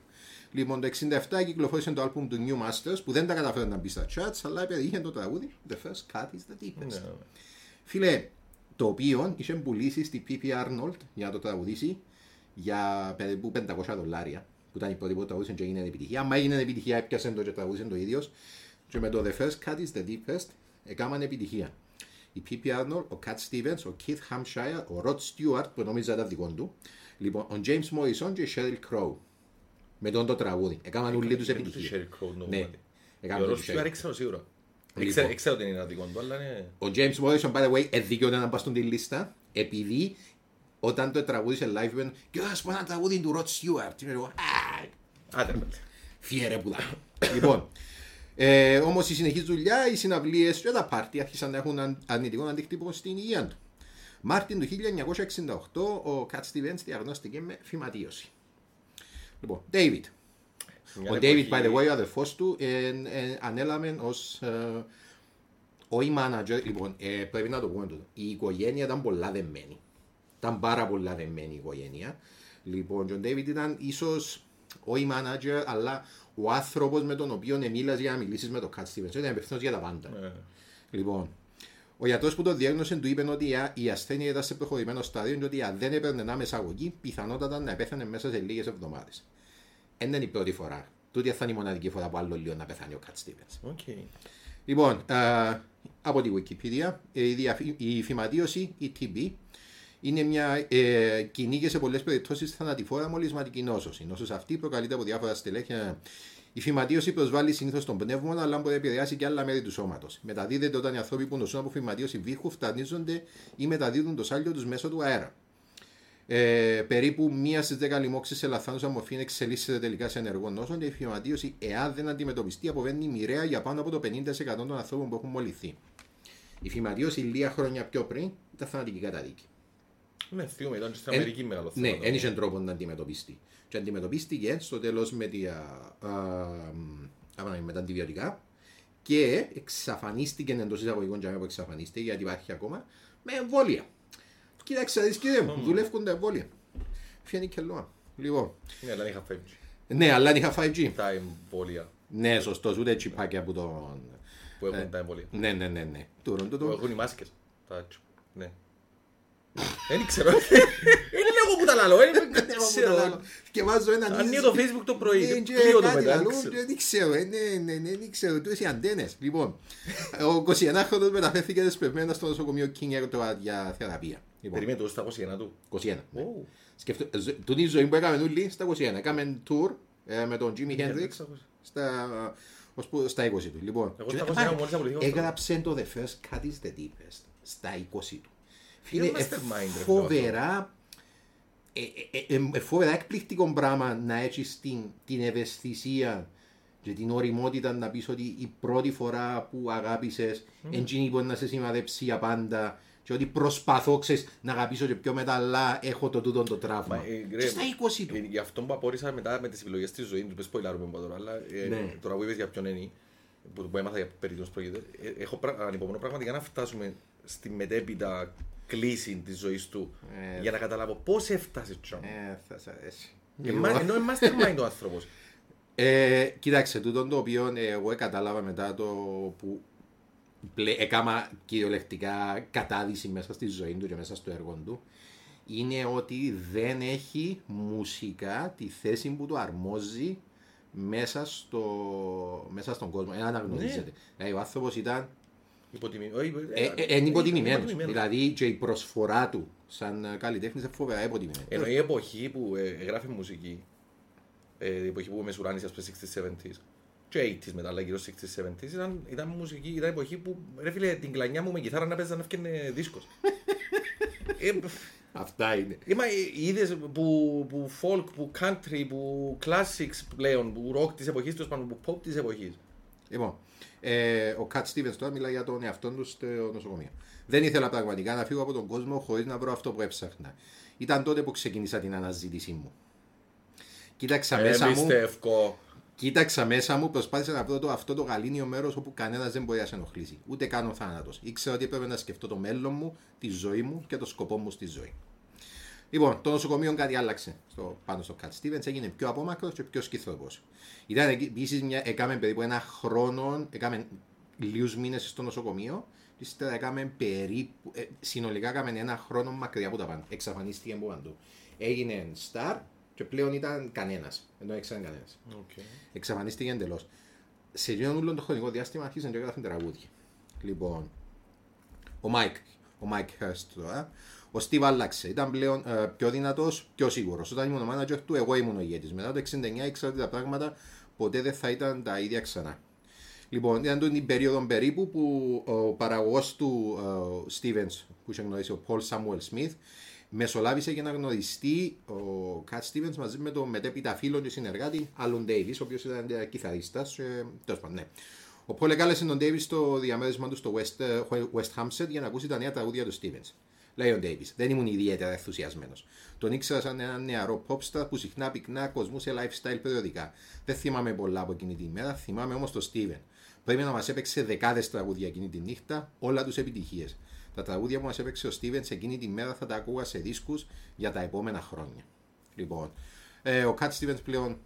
Λοιπόν, το 67 κυκλοφόρησε το album του New Masters που δεν τα καταφέρει να μπει στα charts, αλλά είχε το τραγούδι The First Cut is the Deepest.
Ναι.
Φίλε, το οποίο είχε πουλήσει στη PP Arnold για να το τραγουδήσει για περίπου 500 δολάρια που ήταν η πρώτη που το τραγούδισε και έγινε επιτυχία. Αν έγινε επιτυχία έπιασε το και τραγούδισε το ίδιος και με το The First Cut is the Deepest έκαναν επιτυχία. Η PP Arnold, ο Cat Stevens, ο Keith Hampshire, ο Rod Stewart που νόμιζα ήταν δικό του, λοιπόν, ο James Morrison και η Sheryl Crow με τον το τραγούδι. Έκαναν όλοι τους επιτυχία.
Sheryl Crow, το
Ναι,
κομμάτι.
έκαναν
Ο
το
Ρος
Sheryl.
Stewart ήξερα σίγουρα.
Λοιπόν.
Ήξερα- Ήξερα ότι είναι ένα δικό του, αλλά είναι...
Ο James Morrison, by the way, εδίκαιωνε να πας στην λίστα επειδή όταν το τραγούδισε live είπαν «Και θα σου πω ένα τραγούδι του Rod Stewart». Και εγώ «Α,
Άντε, ρε, παιδί.
Φιέρε που δάμε. λοιπόν, ε, όμως η συνεχής δουλειά, οι συναυλίες και τα πάρτι άρχισαν να έχουν αν- αρνητικό αντίκτυπο στην υγεία του. Μάρτιν του 1968 ο Cat Stevens διαγνώστηκε με φυματίωση. Λοιπόν, David.
Μια
Ο
εποχή-
David, by the way, ο αδερφός του, ε, ε, ανέλαβε ως ε, όχι manager. Λοιπόν, ε, πρέπει να το πούμε τούτο. Η οικογένεια ήταν πολλά δεμένη. Ήταν πάρα πολλά δεμένη η οικογένεια. Λοιπόν, και ο David ήταν ίσως όχι manager, αλλά ο άνθρωπος με τον οποίο μίλας για να μιλήσεις με τον Cat Stevens. Ήταν υπευθύνος για τα πάντα.
Ε,
Λοιπόν, ο γιατρός που το διέγνωσε του είπε ότι α, η ασθένεια ήταν σε προχωρημένο στάδιο και ότι αν δεν έπαιρνε ένα μεσαγωγή, πιθανότατα να πέθανε μέσα σε λίγες εβδομάδες. Δεν είναι η πρώτη φορά. Τούτη θα είναι η μοναδική φορά που άλλο λίγο να πεθάνει ο Cat Stevens.
OK.
Λοιπόν, α, από τη Wikipedia, ε, η, διαφυ- η φυματίωση, η TB, είναι μια ε, κοινή και σε πολλές περιπτώσεις θανατηφόρα μολυσματική νόσο. Η νόσος αυτή προκαλείται από διάφορα στελέχια. Η φυματίωση προσβάλλει συνήθως τον πνεύμονα, αλλά μπορεί να επηρεάσει και άλλα μέρη του σώματος. Μεταδίδεται όταν οι άνθρωποι που νοσούν από φυματίωση βήχουν, φτερνίζονται ή μεταδίδουν το σάλιο τους μέσω του αέρα. Ε, περίπου μία στις 10 λοιμώξεις σε λαθάνουσα μορφή εξελίσσεται τελικά σε ενεργό νόσο και η φυματίωση, εάν δεν αντιμετωπιστεί, αποβαίνει μοιραία για πάνω από το 50% των ανθρώπων που έχουν μολυθεί. Η φυματίωση λίγα χρόνια πιο πριν ήταν θανατική καταδίκη.
Ναι, θείο, ήταν και στην
Εν-
Αμερική μεγάλο
Ναι,
θέμα.
δεν είχε τρόπο να αντιμετωπιστεί. Και αντιμετωπίστηκε στο τέλος με, τη, α, α, μ, με τα αντιβιωτικά και εξαφανίστηκε εντός εισαγωγικών για μένα που εξαφανίστηκε γιατί υπάρχει ακόμα με εμβόλια. Κοίταξε, δεις κύριε μου, δουλεύουν τα εμβόλια. Φαίνεται και λόγα. Λοιπόν,
Ναι, αλλά είχα 5G.
ναι, αλλά αν είχα 5G.
Τα εμβόλια
Ναι, σωστός, ούτε τσιπάκια από τον.
που έχουν τα εμβόλια.
Ναι, ναι, ναι, ναι. Τούτο,
Που
τούτο.
έχουν οι μάσκες. Τα τσου- Ναι. Δεν ξέρω. Είναι λίγο που τα λαλώ. Δεν ξέρω.
Και βάζω ένα
Ανοίγω το facebook το πρωί.
Ναι, και
Κλείω το
κάτι
μετά. δεν
λαλούν,
ξέρω.
και Δεν ξέρω, ε, ναι, ναι, ναι, δεν ξέρω. Τούτες οι αντένες. Λοιπόν, ο 21χρονος μεταφέρθηκε δεσπευμένα στο νοσοκομείο King Air για θεραπεία. Λοιπόν,
Περιμένει το στα 21 του.
21. ναι.
Ω,
Σκεφτώ- ζω- Τούτη η ζωή που έκαμε όλοι στα 21. Έκαμε tour ε, με τον Jimi Hendrix
Hendrix,
στα, ως που- στα 20 του. Λοιπόν,
Εγώ
και
στα
λέει,
21
«Πάρε,
μόλις απολυθήκα στο-
έγραψε το The First Cut is the Deepest στα 20 του.
Είναι
Φίλε, ε,
mastermind, ρε,
φοβερά ε, ε, ε, ε, φοβερά εκπληκτικό πράγμα να έχεις την, την ευαισθησία και την οριμότητα να πεις ότι η πρώτη φορά που αγάπησες εντζήνη μπορεί να σε σημαδέψει για πάντα και ότι προσπαθώ ξέρεις, να αγαπήσω και πιο μετά αλλά έχω το τούτο το τραύμα.
Μα, ε,
Και
ρε,
στα 20 του.
ε, Γι' αυτό που απόρρισα μετά με τις επιλογές της ζωής του, πες ποιλάρουμε από τώρα, αλλά ε,
Ναι.
τώρα που είπες για ποιον είναι, που, που έμαθα για περί τίνος πρόκειται, ε, έχω πρα- ανυπομονώ πραγματικά να φτάσουμε στη μετέπειτα κλίση της ζωής του
Ε,
για να καταλάβω πώς έφτασε τσιόν.
Ε, θα σ' αρέσει.
Εμά- Ενώ είναι mastermind ο άνθρωπος.
Ε, κοίταξε, τούτο το οποίο ε, εγώ κατάλαβα μετά το που πλε, έκαμα κυριολεκτικά κατάδυση μέσα στη ζωή του και μέσα στο έργο του είναι ότι δεν έχει μουσικά τη θέση που του αρμόζει μέσα, στο, μέσα στον κόσμο. Δεν αναγνωρίζεται. Δηλαδή ο άνθρωπος ήταν είναι υποτιμημένος.
υποτιμημένος.
Δηλαδή και η προσφορά του σαν καλλιτέχνης είναι φοβερά υποτιμημένη.
Ενώ η εποχή που ε, έγραφε μουσική, ε, η εποχή που μεσουράνησε ας πούμε 60s, 70s και 80s μετά, αλλά γύρω 60s, 70s ήταν, ήταν μουσική, ήταν εποχή που ρε φίλε την κλανιά μου με κιθάρα να παίζα να έφτιανε δίσκος. [LAUGHS] ε,
Αυτά είναι.
Είμα, ε, είδες που, που folk, που country, που classics πλέον, που rock της εποχής, τέλος πάντων, που pop της εποχής.
Λοιπόν, ε, ο Κατ Στίβενς τώρα μιλάει για τον εαυτό του στο νοσοκομείο. Δεν ήθελα πραγματικά να φύγω από τον κόσμο χωρίς να βρω αυτό που έψαχνα. Ήταν τότε που ξεκίνησα την αναζήτησή μου. Κοίταξα μέσα μου,
Εμπιστεύκω.
κοίταξα μέσα μου, προσπάθησα να βρω το, αυτό το γαλήνιο μέρος όπου κανένας δεν μπορεί να σε ενοχλήσει. Ούτε καν ο θάνατος. Ήξερα ότι έπρεπε να σκεφτώ το μέλλον μου, τη ζωή μου και το σκοπό μου στη ζωή. Λοιπόν, το νοσοκομείο κάτι άλλαξε στο, πάνω στο Κατ Στίβεν, έγινε πιο απόμακρος και πιο σκυθροπός. Ήταν επίσης μια. Έκαμε περίπου ένα χρόνο, έκαμε λίγους μήνες στο νοσοκομείο, και ύστερα έκαμε περίπου. Ε, συνολικά έκαμε ένα χρόνο μακριά από τα πάντα. Εξαφανίστηκε από παντού. Έγινε star και πλέον ήταν κανένας. Ενώ έξερε κανένας.
Okay.
Εξαφανίστηκε εντελώς. Σε εκείνον όλο το χρονικό διάστημα άρχισαν και έγραφαν τραγούδια. Λοιπόν, ο Μάικ, ο Μάικ Χερστ τώρα, ο Στίβ άλλαξε. Ήταν πλέον ε, πιο δυνατός, πιο σίγουρος. Όταν ήμουν ο manager του, εγώ ήμουν ο ηγέτης. Μετά το 69 ήξερα ότι τα πράγματα ποτέ δεν θα ήταν τα ίδια ξανά. Λοιπόν, ήταν την περίοδο περίπου που ο παραγωγός του Stevens, που είχε γνωρίσει ο Paul Samuel Smith, μεσολάβησε για να γνωριστεί ο Κατ Stevens μαζί με τον μετέπειτα φίλο και συνεργάτη Άλον Davis, ο οποίος ήταν ε, κιθαρίστας. Ε, τέλος πάντων, ναι. Ο Paul εκάλεσε τον Davis στο διαμέρισμα του στο West, ε, West Hampstead για να ακούσει τα νέα τραγούδια του Stevens. Λέει ο Davis, δεν ήμουν ιδιαίτερα ενθουσιασμένος. Τον ήξερα σαν έναν νεαρό popstar που συχνά πυκνά κοσμούσε lifestyle περιοδικά. Δεν θυμάμαι πολλά από εκείνη τη μέρα, θυμάμαι όμως τον Steven. Πρέπει να μας έπαιξε δεκάδες τραγούδια εκείνη τη νύχτα, όλα τους επιτυχίες. Τα τραγούδια που μας έπαιξε ο Steven σε εκείνη τη μέρα θα τα ακούγα σε δίσκους για τα επόμενα χρόνια. Λοιπόν, ε, ο Cat Stevens πλέον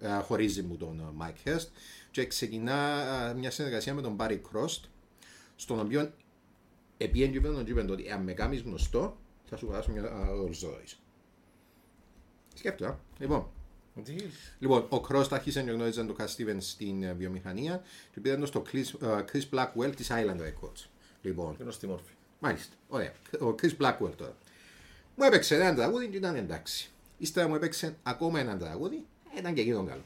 ε, χωρίζει μου τον ε, Mike Hurst και ξεκινά ε, μια συνεργασία με τον Barry Cross, στον οποίο επίεν και τον είπε ότι αν με κάνεις γνωστό θα σου βγάλω μια Rolls Royce. Σκέφτομαι. α. Λοιπόν, Λοιπόν, ο Cross άρχισε να γνώριζε τον Cat Stevens στην ε, βιομηχανία και πήγαν το στο Chris, ε, Chris Blackwell της Island Records. Λοιπόν,
Είναι στη μόρφη;
Μάλιστα. Ωραία. Ο Chris Blackwell τώρα. Μου έπαιξε ένα τραγούδι και ήταν εντάξει. Ύστερα μου έπαιξε ακόμα ένα τραγούδι, ήταν και εκείνο καλό.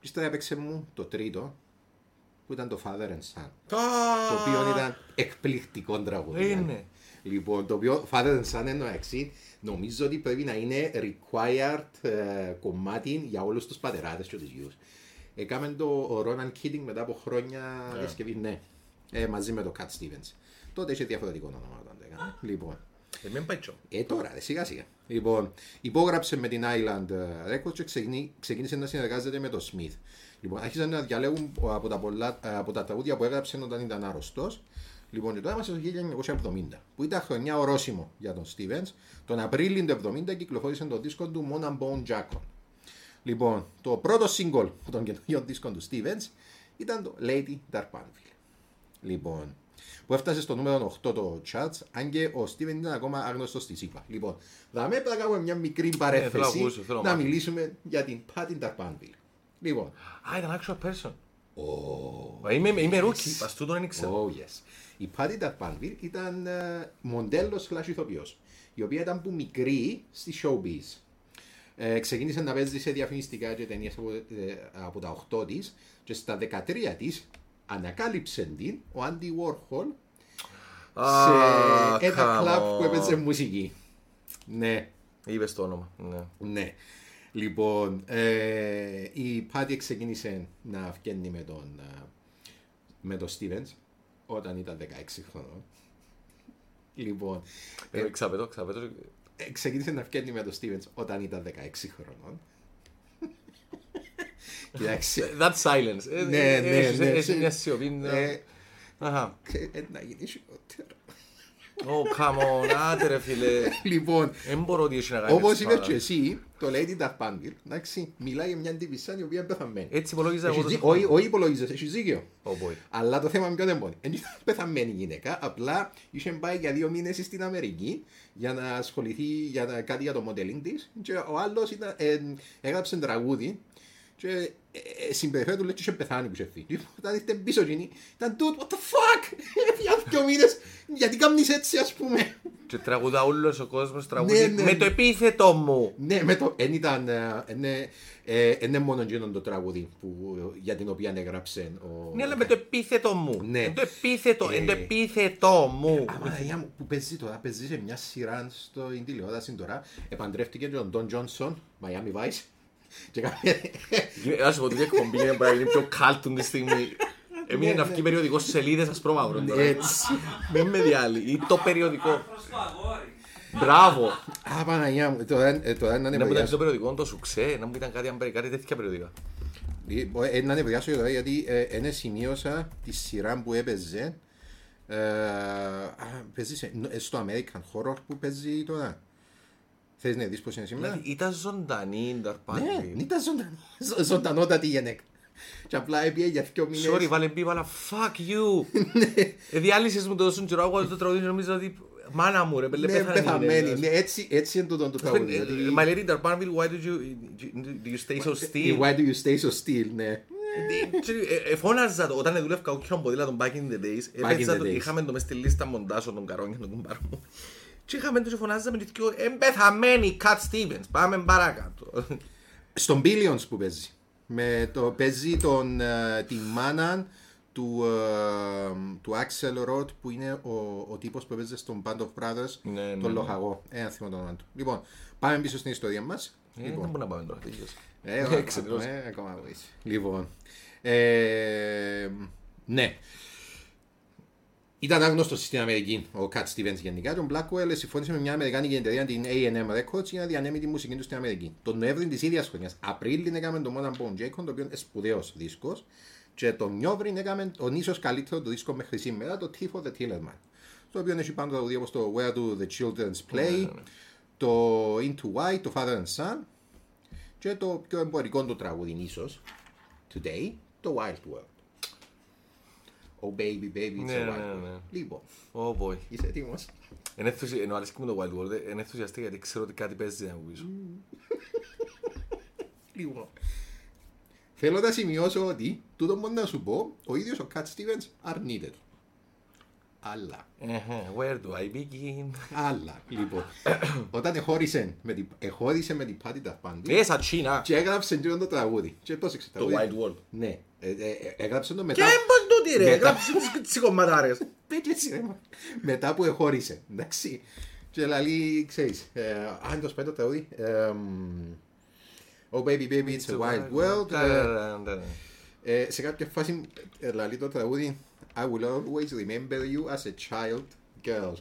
Ύστερα έπαιξε μου το τρίτο, που ήταν το Father and Son.
Το
Το οποίο ήταν εκπληκτικό τραγούδι.
Είναι.
Λοιπόν, το οποίο Father and Son εννοεξή νομίζω ότι πρέπει να είναι required ε, κομμάτι για όλους τους πατεράδες και τους γιους. Έκαμε το ο Ronan Keating μετά από χρόνια διασκευής, ναι, ε, μαζί με το Cat Stevens. Τότε είχε διαφορετικό όνομα όταν το έκανε. Λοιπόν,
Ε, μην πάει τσο.
ε, τώρα, ρε, σιγά σιγά. Λοιπόν, υπόγραψε με την Island ε, Records και ξεκινή- ξεκίνησε να συνεργάζεται με το Smith. Λοιπόν, άρχισαν να διαλέγουν από τα, πολλά, ε, από τα τραγούδια που έγραψε όταν ήταν άρρωστος. Λοιπόν, και τώρα είμαστε στο 1970, που ήταν χρονιά ορόσημο για τον Stevens. Τον Απρίλιο του 1970 κυκλοφόρησε το δίσκο του Monan Bone Jackon. Λοιπόν, το πρώτο single από τον καινούριο δίσκο του Stevens ήταν το Lady Darpanville. Λοιπόν, που έφτασε στο νούμερο 8 το charts, αν και ο Steven ήταν ακόμα άγνωστος στη ΣΥΠΑ. Λοιπόν, θα με να κάνουμε μια μικρή
θέλω να
παρέθεση
ακούσω, θέλω να
να
μάθω.
μιλήσουμε για την Patty Darpanville. Λοιπόν,
Α, ήταν actual person. Μα Είμαι, είμαι rookie, πας τούτον δεν ήξερα.
oh yes. Η Patti D'Arbanville ήταν ε, μοντέλος slash ηθοποιός, η οποία ήταν που μικρή στη showbiz. Ε, ξεκίνησε να παίζει σε διαφημιστικά και ταινίες από, ε, από τα 8 της και στα 13 της ανακάλυψε την ο Andy Warhol
Α,
σε ένα
come
κλαμπ που
on.
έπαιζε μουσική. Ναι,
Είπες το όνομα. Ναι.
ναι. Λοιπόν, ε, η Πάτη ξεκίνησε να βγαίνει με τον, ε, με τον Stevens όταν ήταν 16 χρονών. Λοιπόν,
Ε, Ξαπέτω, ξαπέτω.
ε, ξεκίνησε να βγαίνει με τον Stevens όταν ήταν 16 χρονών. [LAUGHS] Κοιτάξτε,
That silence. Ε,
Ναι,
ε,
ναι,
έχεις-
ναι.
έχεις μια σιωπή. ναι.
ε,
Αχα.
ε, να γίνει χειρότερο.
Oh, come on, άντε ρε φίλε.
Λοιπόν,
Δεν μπορώ ότι έχει να κάνεις.
Όπως
έτσι
είπες
πάρα.
και εσύ, το Lady Darpanville, εντάξει, μιλάει για μια τύπισσα η οποία είναι πεθαμένη.
Έτσι υπολόγιζα
Έχεις
εγώ το
δι- Όχι, όχι υπολογίζεσαι, έχεις δίκιο.
Oh boy.
Αλλά το θέμα είναι ποιο δεν μπορεί. Δεν ήταν πεθαμένη γυναίκα, απλά είχε πάει για δύο μήνες στην Αμερική για να ασχοληθεί για να- κάτι για το modeling της. Και ο άλλος έγραψε τραγούδι και ε, ε, συμπεριφέρει του λέει και είχε πεθάνει που είχε φύγει. Λοιπόν, Όταν ήρθε πίσω εκείνη, ήταν dude, what the fuck! [LAUGHS] Για δύο μήνες, γιατί κάνεις έτσι ας πούμε.
Και τραγουδά όλος ο κόσμος τραγούδι
Ναι, ναι,
με
ναι.
το επίθετο μου.
Ναι, με το, εν ήταν, ε, είναι, ε, είναι μόνο εκείνο το τραγούδι που, για την οποία έγραψε ο...
Ναι, αλλά με το επίθετο μου.
Ναι.
Είναι το επίθετο,
Ε.
είναι το επίθετο μου.
Αμαλαγιά μου, που παίζει τώρα, παίζει σε μια σειρά στο τηλεόραση τώρα. Επαντρεύτηκε τον Don Johnson, Miami Vice. [LAUGHS] Και κάποια...
Να σου πω ότι η εκπομπή είναι που είναι πιο κάλτουν τη στιγμή. Έμεινε να βγει περιοδικό σε σελίδες ασπρόμαυρο τώρα.
Έτσι.
Μην με διάλει. Ή το περιοδικό.
Προς το αγόρι.
Μπράβο.
Α, Παναγιά μου, τώρα, ε, τώρα είναι
Να μου ήταν
ανεβριάσω.
το περιοδικό το σουξέ, να μου ήταν κάτι, αν παίρνει κάτι τέτοια περιοδικά.
Ε, να ανεβριάσω τώρα γιατί ε, είναι σημείωσα τη σειρά που έπαιζε. Ε, α, παίζεις σε, ε, στο American Horror που παίζει τώρα; Θες να δεις πώς είναι σήμερα;
Δηλαδή ήταν ζωντανή η
Ναι,
Νταρπάντη.
ήταν ζωντανό, ζω- ζωντανότατη γυναίκα. Και απλά έπιε για δύο μήνες.
Sorry, βάλε μπίπ, αλλά fuck you. [LAUGHS] Ε, Διάλυσες μου τόσο καιρό, εγώ το τραγούδι νομίζω ότι μάνα μου ρε, πέλε
Ναι,
πέθανε.
πεθαμένη. Ναι, έτσι, έτσι είναι το, το τραγούδι.
Ε,
δηλαδή,
My lady Darpanville, why did you, do you stay so still?
Why do you stay so still, ναι.
Ε, ε, Εφώναζα το, όταν δούλευκα όχι ποδήλατο back in the days,
Back in
έπαιζα
the
το,
days.
είχαμε το μες στη λίστα μοντάζω των καρών και των κουμπάρων μου. Και είχαμε το και φωνάζαμε και δυο, εμπεθαμένη Cat Stevens, πάμε παρακάτω.
Στον Billions που παίζει. Με το, παίζει τον, ε, τη μάνα του, ε, του Axel Roth που είναι ο, ο τύπος που παίζει στον Band of Brothers,
Ναι, ναι,
τον
ναι.
λοχαγό. Ένα θυμό το όνομα του. Λοιπόν, πάμε πίσω στην ιστορία μας.
Ε, Δεν μπορούμε να πάμε τώρα, τελείωσε.
Ε,
Ε,
ακόμα- [LAUGHS]
ξενερώσει.
ε, ακόμα βοήθησε. Λοιπόν. Ε, ναι. Ήταν άγνωστος στην Αμερική ο Κατ Stevens γενικά. Τον Blackwell συμφώνησε με μια Αμερικάνικη εταιρεία, την AM Records, για να διανέμει τη μουσική τους στην Αμερική. Τον Νοέμβρη της ίδιας χρονιάς, Απρίλιο, έκαμε το Modern Bone Jacob, το οποίο είναι σπουδαίος δίσκος. Και τον Νιόβριν έκαμε τον ίσως καλύτερο του δίσκο μέχρι σήμερα, το Tea for the Tillerman. Το οποίο έχει πάνω τραγουδία όπως το Where Do the Children's Play, το Into White, το Father and Son και το πιο εμπορικό του τραγούδι ίσως, Today, το Wild World. Oh baby, baby, it's
Ναι,
a
ναι,
wild
ναι.
world. Λοιπόν,
Oh boy.
είσαι έτοιμος;
Εν ενθουσι- Ενώ αρέσκει μου το Wild World, εν ενθουσιαστεί γιατί ξέρω ότι κάτι παίζει να μου πεις.
Λοιπόν. Θέλω να σημειώσω ότι, τούτο μόνο να σου πω, ο ίδιος ο Cat Stevens αρνείται του. Αλλά,
Εχε, Where do I begin?
αλλά, λοιπόν, όταν εχώρισε με την, εχώρισε με την Patti Darpanti
Ε, σαν Τσίνα.
και έγραψε εκείνο το τραγούδι. Και πρόσεξε
Το
τραγούδι.
Wild World.
Ναι, ε, ε, ε, έγραψε το
Και
μετά.
πώς Πότε ρε, γράψε τις- τις κομματάρες.
Πέτει έτσι ρε. μα. Μετά που εχώρισε. Εντάξει. Και λέει, ξέρεις, ε, αν το σπάει το τραγούδι. ε, μ, Oh baby baby it's a wild world.
Ναι,
ε,
ναι, ναι, ναι.
ε, Σε κάποια φάση ε, λέει το τραγούδι I will always remember you as a child girl.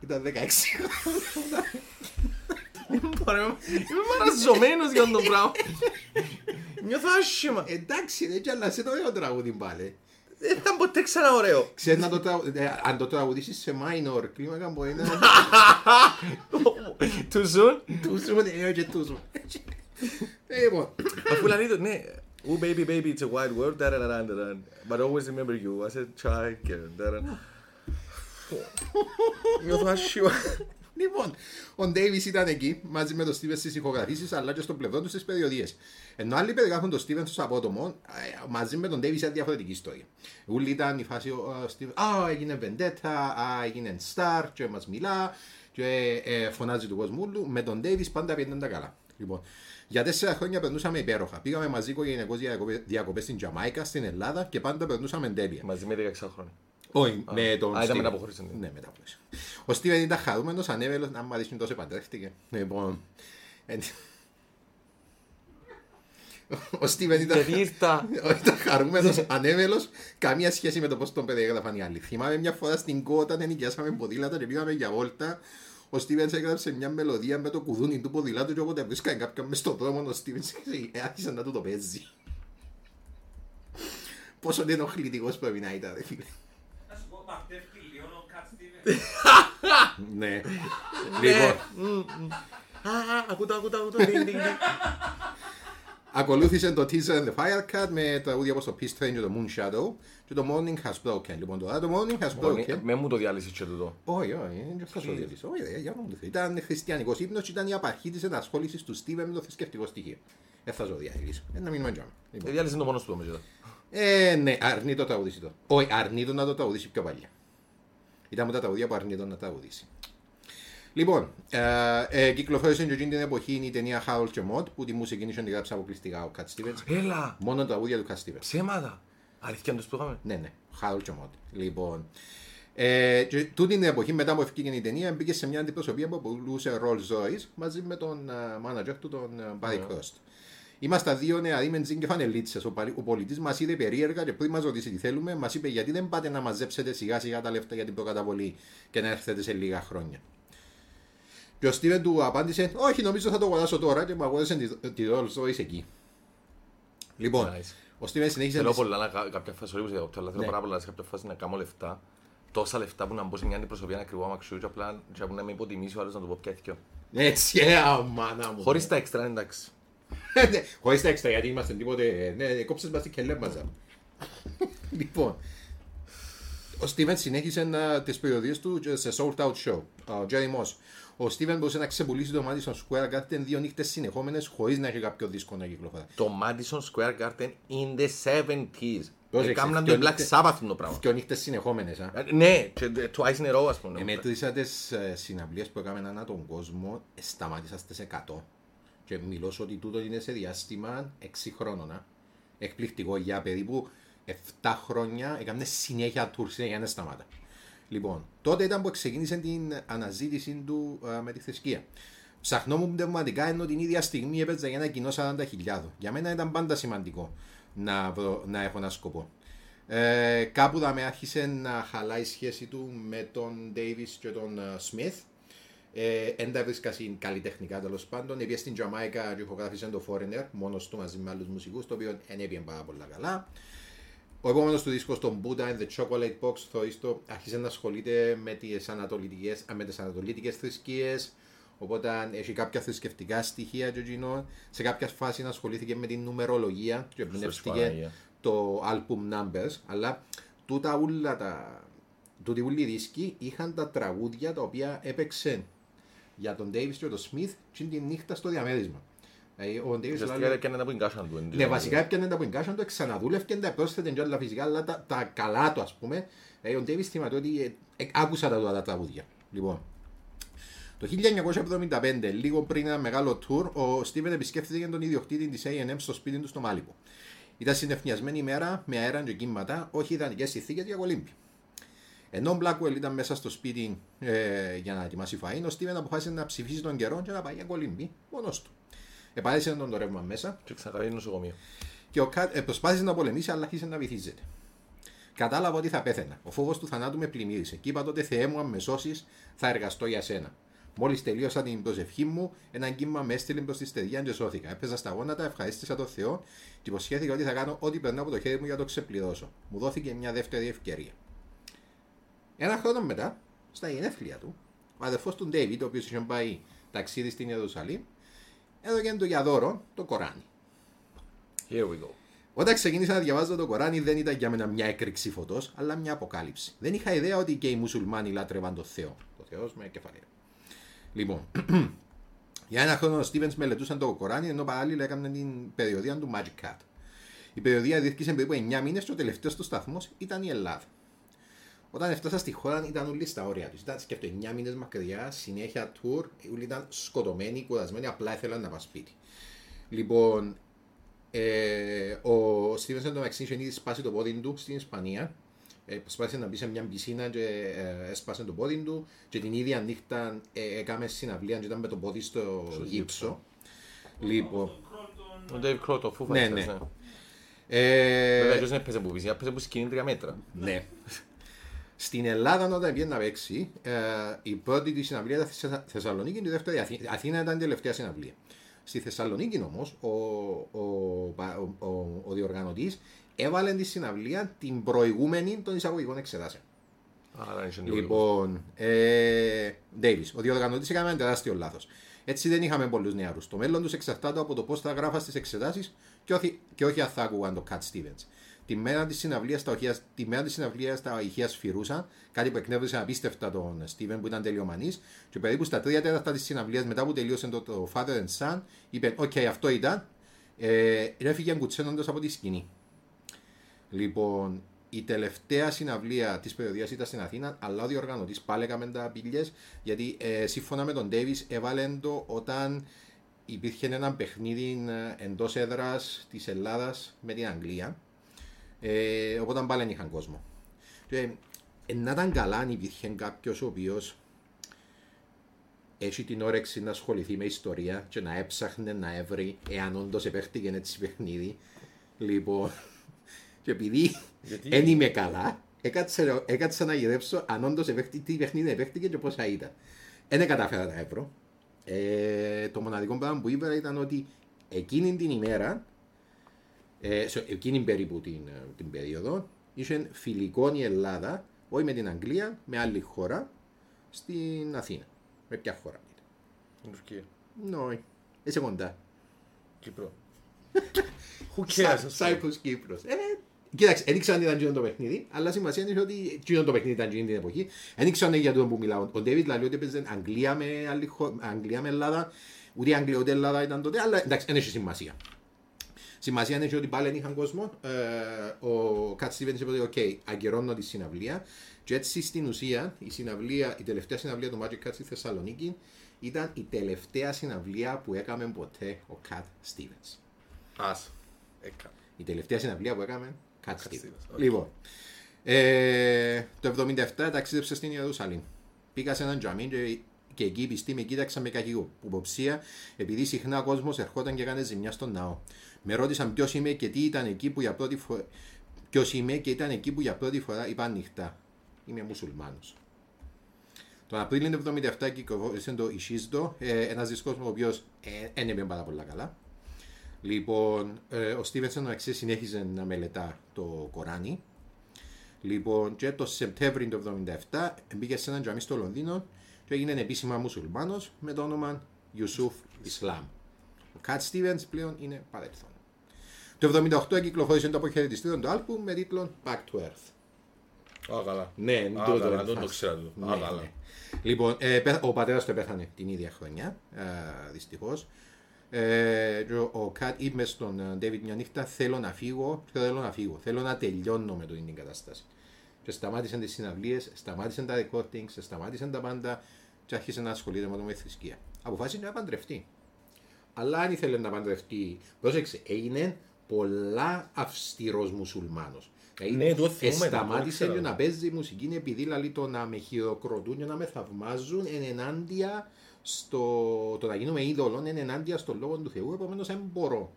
Ήταν 16.
Ωραία, Είμαι μαραζωμένος για τον πράγμα. Νιώθω άσχημα.
Εντάξει, ρε, κι αλλά σε το ωραίο τραγούδι πάλι.
Δεν ήταν ποτέ ξανά ωραίο.
Ξέρεις να το τραγου- ε, αν το τραγουδήσεις σε minor κλίμακα μπορεί να...
Too soon.
Του σου είναι και του σου. Ε, Λοιπόν,
Αφού λέει το, ναι. Oh baby baby it's a wide world. da, da, da, da, da, But always remember you as a child. girl, da, da. Νιώθω άσχημα.
Λοιπόν, ο Ντέιβις ήταν εκεί μαζί με τον Στίβεν στις ηχογραφήσεις αλλά και στο πλευρό του στις περιοδίες. Ενώ άλλοι περιγράφουν τον Στίβεν στο απότομο, ε, μαζί με τον Ντέιβις ήταν διαφορετική ιστορία. Ούλοι ήταν η φάση, ο Στίβεν, Α, έγινε βεντέτα, Α, έγινε στάρ, και μα μιλά, και ε, φωνάζει του κόσμου όλου. Με τον Ντέιβις πάντα πήγαιναν τα καλά. Λοιπόν, για τέσσερα χρόνια περνούσαμε υπέροχα. Πήγαμε μαζί οικογενειακώς διακοπές στην Τζαμάικα, στην Ελλάδα και πάντα περνούσαμε τέλεια.
Μαζί με 16 χρόνια.
Όχι, με τον
Α, ήταν
Στίβεν.
μετά που χωρίσαν.
Ναι, μετά που χωρίσαν. Ο Στίβεν [LAUGHS] [LAUGHS] ήταν χαρούμενος, ανέβελος, να μου αρέσει τόσο παντρεύτηκε. Λοιπόν, εν- ο Στίβεν ήταν,
Γιατί ήρθα.
ήταν χαρούμενος, ανέβελος, καμία σχέση με το πώς τον περιέγραφαν οι άλλοι. Θυμάμαι μια φορά στην Κό όταν ενοικιάσαμε ποδήλατα και πήγαμε για βόλτα, ο Στίβεν έγραψε μια μελωδία με το κουδούνι του ποδηλάτου και όποτε βρίσκανε κάποιον μες στον δρόμο, ο [LAUGHS] Στίβεν άρχισε να του το παίζει. Πόσο ενοχλητικός πρέπει να ήταν, ρε φίλε. Ναι. Λοιπόν,
Α, α, ακούω, ακούω, ακούω. ding, ding, ding.
ακολούθησε το Teaser and the Firecut με τραγούδια όπως το Peace Train και το Moon Shadow και το Morning Has Broken. Λοιπόν, τώρα το Morning Has Broken.
Με μου το διάλυσεις και τούτο.
Όχι, όχι, δεν θα σου διαλύσω. Όχι, ρε, για να μου το θέλει. Ήταν χριστιανικός ύπνος και ήταν η απαρχή της ενασχόλησης του Steven με το θρησκευτικό στοιχείο. Δεν θα σου διαλύσω. Ε, Να μείνουμε τζάμε.
Ε,
Λοιπόν.
Διάλυσες το μόνος του όμως.
Ε, ναι, αρνεί το τραγουδίσει το. Όχι, αρνεί το να το τραγουδίσει πιο παλιά. Ήταν από τα τραγουδία που αρνεί το να τραγουδίσει. Λοιπόν, ε, ε, κυκλοφόρησε και εκείνη την εποχή η ταινία Harold και Mod που τη μουσική είχε τη γράψει αποκλειστικά ο Cat Stevens.
Έλα.
Μόνο τα τραγούδια του Cat Stevens.
Ψέματα. Αλήθεια τους που είχαμε;
Ναι, ναι, Harold και Mod. Λοιπόν, ε, και τούτη την εποχή μετά που ευκήγε η ταινία μπήκε σε μια αντιπροσωπεία που πουλούσε Rolls Royce μαζί με τον uh, manager του, τον uh, Barry Crost. Είμαστε δύο νεαροί με τζιν και φανελίτσες. Ο, παλι- ο πολιτής μας είδε περίεργα και πριν μας ρωτήσει τι θέλουμε, μας είπε γιατί δεν πάτε να μαζέψετε σιγά σιγά τα λεφτά για την προκαταβολή και να έρθετε σε λίγα χρόνια. Και ο Στίβεν του απάντησε, Όχι, νομίζω θα το αγοράσω τώρα και μου αγόρασε τη, τη Rolls Royce εκεί. Λοιπόν,
Nice.
ο Στίβεν συνέχισε.
Θέλω
τις-
πολλά να κα- κάποια φάση, sorry που σε διακόπτω, αλλά θέλω
Ναι.
πάρα πολλά σε κάποια φάση να κάνω λεφτά. Τόσα λεφτά που να μπω σε μια αντιπροσωπεία να κρυβώ αμαξιού και απλά και να με υποτιμήσει ο άλλος να του πω πια θυκιο.
Έτσι, ε, αμάνα μου.
Χωρίς τα έξτρα εντάξει.
Ναι, Χωρίς τα έξτρα, γιατί είμαστε τίποτε. Ναι, κόψες μας την κελέ μας. Λοιπόν, ο Στίβεν συνέχισε να, τις περιοδίες του σε sold out show. Ο Jerry Moss. Ο Στίβεν μπορούσε να ξεπουλήσει το Madison Square Garden δύο νύχτες συνεχόμενες χωρίς να έχει κάποιο δίσκο να κυκλοφορεί.
Το Madison Square Garden in the 70s.
Πρόσεξε,
Έκαναν
δυο
το Black
νύχτες-
Sabbath το πράγμα.
Δύο νύχτες συνεχόμενες. α.
Ε, Ναι, και ε, twice in a row ας πούμε.
Εμέτρησα τις ε, συναυλίες που έκαμε ανά τον κόσμο, ε, σταμάτησα στις 100. Και μιλώ σου ότι τούτο είναι σε διάστημα 6 χρόνων. α. Εκπληκτικό για περίπου 7 χρόνια έκαμε συνέχεια tour, συνέχεια δεν σταμάτα. Λοιπόν, τότε ήταν που ξεκίνησε την αναζήτηση του ε, με τη θρησκεία. Ψαχνόμουν πνευματικά ενώ την ίδια στιγμή έπαιζα για ένα κοινό 40.000. Για μένα ήταν πάντα σημαντικό να, βρω- να έχω ένα σκοπό. Ε, κάπου θα με άρχισε να χαλάει η σχέση του με τον Davis και τον Σμιθ. Ε, εν τα βρίσκα συν καλλιτεχνικά τέλος πάντων. Επειδή στην Τζαμάικα και ηχογράφησε το Foreigner μόνος του μαζί με άλλους μουσικούς, το οποίο δεν έπιε πάρα πολλά καλά. Ο επόμενος του δίσκος, τον Buddha and the Chocolate Box, το άρχισε να ασχολείται με τις ανατολίτικε τις ανατολίτικες θρησκείες. Οπότε έχει κάποια θρησκευτικά στοιχεία και εκείνο. Σε κάποια φάση ασχολήθηκε με την νουμερολογία και εμπνεύστηκε
Παναγία.
το album numbers. Αλλά τούτα ούλα τα. Τούτοι ούλοι οι δίσκοι είχαν τα τραγούδια τα οποία έπαιξε για τον Davis και τον Smith και την νύχτα στο διαμέρισμα. Δηλαδή, ο Davis
Ουσιαστικά
λέει-
έπιανε τα που εγκάσαν του.
ναι, βασικά έπιανε τα που εγκάσαν το, ξαναδούλευκε, τα πρόσθετε και όλα φυσικά, αλλά τα, τα καλά του, ας πούμε. Ε, ο Ντέβις θυμάται ότι ε, ε, άκουσα τα, τα τραγούδια. Λοιπόν, το 1975, λίγο πριν ένα μεγάλο tour, ο Στίβεν επισκέφθηκε τον ιδιοκτήτη της A&M στο σπίτι του στο Μάλιπο. Ήταν συνεφνιασμένη ημέρα με αέρα και κύματα, όχι ιδανικές συνθήκε για κολύμπη. Ενώ ο Blackwell ήταν μέσα στο σπίτι ε, για να ετοιμάσει φαΐ, ο Στίβεν αποφάσισε να ψηφίσει τον καιρό και να πάει για κολύμπη μόνος του. Επάλεσε τον το ρεύμα μέσα
Και ξανακαλεί νοσοκομείο.
και ο Κατ ε, προσπάθησε να πολεμήσει, αλλά άρχισε να βυθίζεται. Κατάλαβα ότι θα πέθαινα. Ο φόβος του θανάτου με πλημμύρισε. Και είπα τότε, Θεέ μου, αν με σώσεις, θα εργαστώ για σένα. Μόλις τελείωσα την προσευχή μου, ένα κύμα με έστειλε προς τη στεδιά και σώθηκα. Έπαιζα στα γόνατα, ευχαρίστησα τον Θεό και υποσχέθηκα ότι θα κάνω ό,τι περνά από το χέρι μου για να το ξεπληρώσω. Μου δόθηκε μια δεύτερη ευκαιρία. Ένα χρόνο μετά, στα γενέθλια του, ο αδερφός του Ντέιβιτ, ο οποίος είχε πάει ταξίδι στην Ιερουσαλήμ, έδωκε του για δώρο το Κοράνι.
Here we go.
Όταν ξεκίνησα να διαβάζω το Κοράνι, δεν ήταν για μένα μια έκρηξη φωτός, αλλά μια αποκάλυψη. Δεν είχα ιδέα ότι και οι μουσουλμάνοι λάτρευαν τον Θεό. Το Θεός με κεφαλαίο. Λοιπόν, [CLEARS THROAT] για ένα χρόνο ο Στίβενς μελετούσαν το Κοράνι, ενώ παράλληλα έκαναν την περιοδία του Magic Cat. Η περιοδία διήρκησε περίπου 9 μήνες και ο τελευταίος του σταθμός ήταν η Ελλάδα. Όταν έφτασα στη χώρα ήταν όλοι στα όρια τους. Ήταν σκέφτομαι 9 μήνες μακριά, συνέχεια tour, όλοι ήταν σκοτωμένοι, κουρασμένοι, απλά ήθελαν να πάνε σπίτι. Λοιπόν, ε, ο Στίβεν εντωμεταξύ είχε ήδη σπάσει το πόδι του στην Ισπανία. Ε, προσπάθησε να μπει σε μια πισίνα και ε, έσπασε το πόδι του και την ίδια νύχτα ε, έκαμε συναυλία και ήταν με το πόδι στο, γύψο. Λοιπόν,
Ο Dave Crow, το Foo
Ναι,
Fighters,
ναι.
ναι.
ε,
Βέβαια, ποιος δεν έπαιζε που πισίνα, έπαιζε που σκηνή τρία μέτρα.
Ναι. Στην Ελλάδα, όταν βγαίνει να παίξει, ε, η πρώτη της συναυλία ήταν στη Θεσσα- Θεσσαλονίκη και η δεύτερη Αθή- Αθήνα ήταν η τελευταία συναυλία. Στη Θεσσαλονίκη όμως, ο, ο, ο, ο, ο διοργανωτής έβαλε τη συναυλία την προηγούμενη των εισαγωγικών εξετάσεων.
Άρα είχε λίγο.
Λοιπόν, ε, Davis, ο διοργανωτής έκανε ένα τεράστιο λάθος. Έτσι δεν είχαμε πολλούς νεαρούς. Το μέλλον τους εξαρτάται από το πώς θα γράφας στι εξετάσεις και, όχι- και όχι αν θα άκουγαν το Cat Stevens. Τη μέρα της συναυλίας τα, οχεία- τη μέρα της συναυλίας τα ηχεία σφυρούσαν, κάτι που εκνεύρισε απίστευτα τον Στίβεν που ήταν τελειομανής. Και περίπου στα τρία τέταρτα της συναυλίας, μετά που τελείωσε το, το Father and Son, είπε: Οκ, αυτό ήταν. Ε, έφυγε κουτσαίνοντας από τη σκηνή. Λοιπόν, η τελευταία συναυλία της περιοδείας ήταν στην Αθήνα, αλλά ο διοργανωτής πάλι έκαμε τα πηγές, γιατί ε, σύμφωνα με τον Ντέβιτ έβαλε το όταν υπήρχε ένα παιχνίδι εντός έδρας της Ελλάδας με την Αγγλία. Ε, οπότε πάλι δεν είχαν κόσμο. Και, ε, να ήταν καλά αν υπήρχε κάποιος ο οποίος έχει την όρεξη να ασχοληθεί με ιστορία και να έψαχνε να έβρει εάν όντως επέχτηκε έτσι παιχνίδι. Λοιπόν, και επειδή
Γιατί-
δεν είμαι καλά, έκατσα, έκατσα να γυρέψω αν όντως τι παιχνίδι επέχτηκε και πόσα ήταν. Δεν κατάφερα να έβρω. Ε, το μοναδικό πράγμα που είπα ήταν ότι εκείνη την ημέρα, ε, σε εκείνη περίπου την, ε, την περίοδο, είχε φιλικό η Ελλάδα, όχι με την Αγγλία, με άλλη χώρα, στην Αθήνα. Με ποια χώρα ήταν.
Στην Τουρκία.
Ναι, είσαι κοντά.
Κύπρο. [LAUGHS] Who cares, ας πούμε.
Σάιπρος Κύπρος. Ε, κοίταξε, δεν ήξερα αν ήταν εκείνο το παιχνίδι, αλλά σημασία είναι ότι εκείνο το παιχνίδι ήταν εκείνη την εποχή. Δεν ήξερα αν είναι για το που μιλάω. Ο Ντέβιτ λέει ότι έπαιζε Αγγλία με, άλλη χω- Αγγλία με Ελλάδα. Ούτε η Αγγλία ούτε η Ελλάδα ήταν τότε, αλλά εντάξει, δεν έχει σημασία. Σημασία είναι ότι πάλι δεν είχαν κόσμο. Ε, ο Cat Stevens είπε ότι, οκ, αγκαιρώνω τη συναυλία. Και έτσι στην ουσία, η, συναυλία, η τελευταία συναυλία του Majikat στη Θεσσαλονίκη ήταν η τελευταία συναυλία που έκαμε ποτέ ο Cat Stevens.
Ας. Έκα.
Η τελευταία συναυλία που έκαμε, Cat Stevens.
Stevens, OK.
Λοιπόν, ε, το 77 ταξίδεψε στην Ιερουσαλήμ. Πήγα σε έναν τζαμί και, και εκεί οι πιστοί με κοίταξαν με καχυποψία επειδή συχνά ο κόσμος ερχόταν και έκανε ζημιά στον ναό. Με ρώτησαν ποιος είμαι και τι ήταν εκεί που για πρώτη φορά. Ποιος είμαι και ήταν εκεί που για πρώτη φορά είπα ανοιχτά. Είμαι μουσουλμάνος. Τον Απρίλιο του 1977 κυκλοφόρησε το Izitso, ένας δίσκο ο οποίος δεν έπαιρνε πάρα πολλά καλά. Λοιπόν, ε, ο Στίβενσον αξίε συνέχιζε να μελετά το Κοράνι. Λοιπόν, και το Σεπτέμβριο του 1977 μπήκε σε έναν τζαμί στο Λονδίνο και έγινε επίσημα μουσουλμάνος με το όνομα Ιουσούφ Ισλάμ. Ο Κατ Στίβενς πλέον είναι παρελθόν. Το 1978 κυκλοφόρησε το αποχαιρετιστήριο του άλπου με τίτλο Back to Earth.
Α, καλά.
Ναι,
Α,
τούτο
καλά,
είναι
δεν το
φάση.
ξέρα του.
Ναι,
Α, καλά.
ναι. Λοιπόν, ε, πέ- ο πατέρας του πέθανε την ίδια χρονιά, δυστυχώς. Ε, και ο- ο Κατ είπε στον ε, David μια νύχτα: Θέλω να φύγω, θέλω να φύγω. Θέλω να τελειώνω με την κατάσταση. Και σταμάτησαν τις συναυλίες, σταμάτησαν τα recordings, σταμάτησαν τα πάντα και άρχισε να ασχολείται με το με θρησκεία. Αποφάσισε να παντρευτεί. Αλλά αν ήθελε να παντρευτεί, πρόσεξε, έγινε πολλά αυστηρός μουσουλμάνος. Δηλαδή,
Ναι, το θυμούμαι, το
Σταμάτησε
ξέρω.
και να παίζει μουσική επειδή δηλαδή το να με χειροκροτούν και να με θαυμάζουν είναι ενάντια στο το να γίνουμε είδωλων είναι ενάντια στον λόγο του Θεού επομένως δεν μπορώ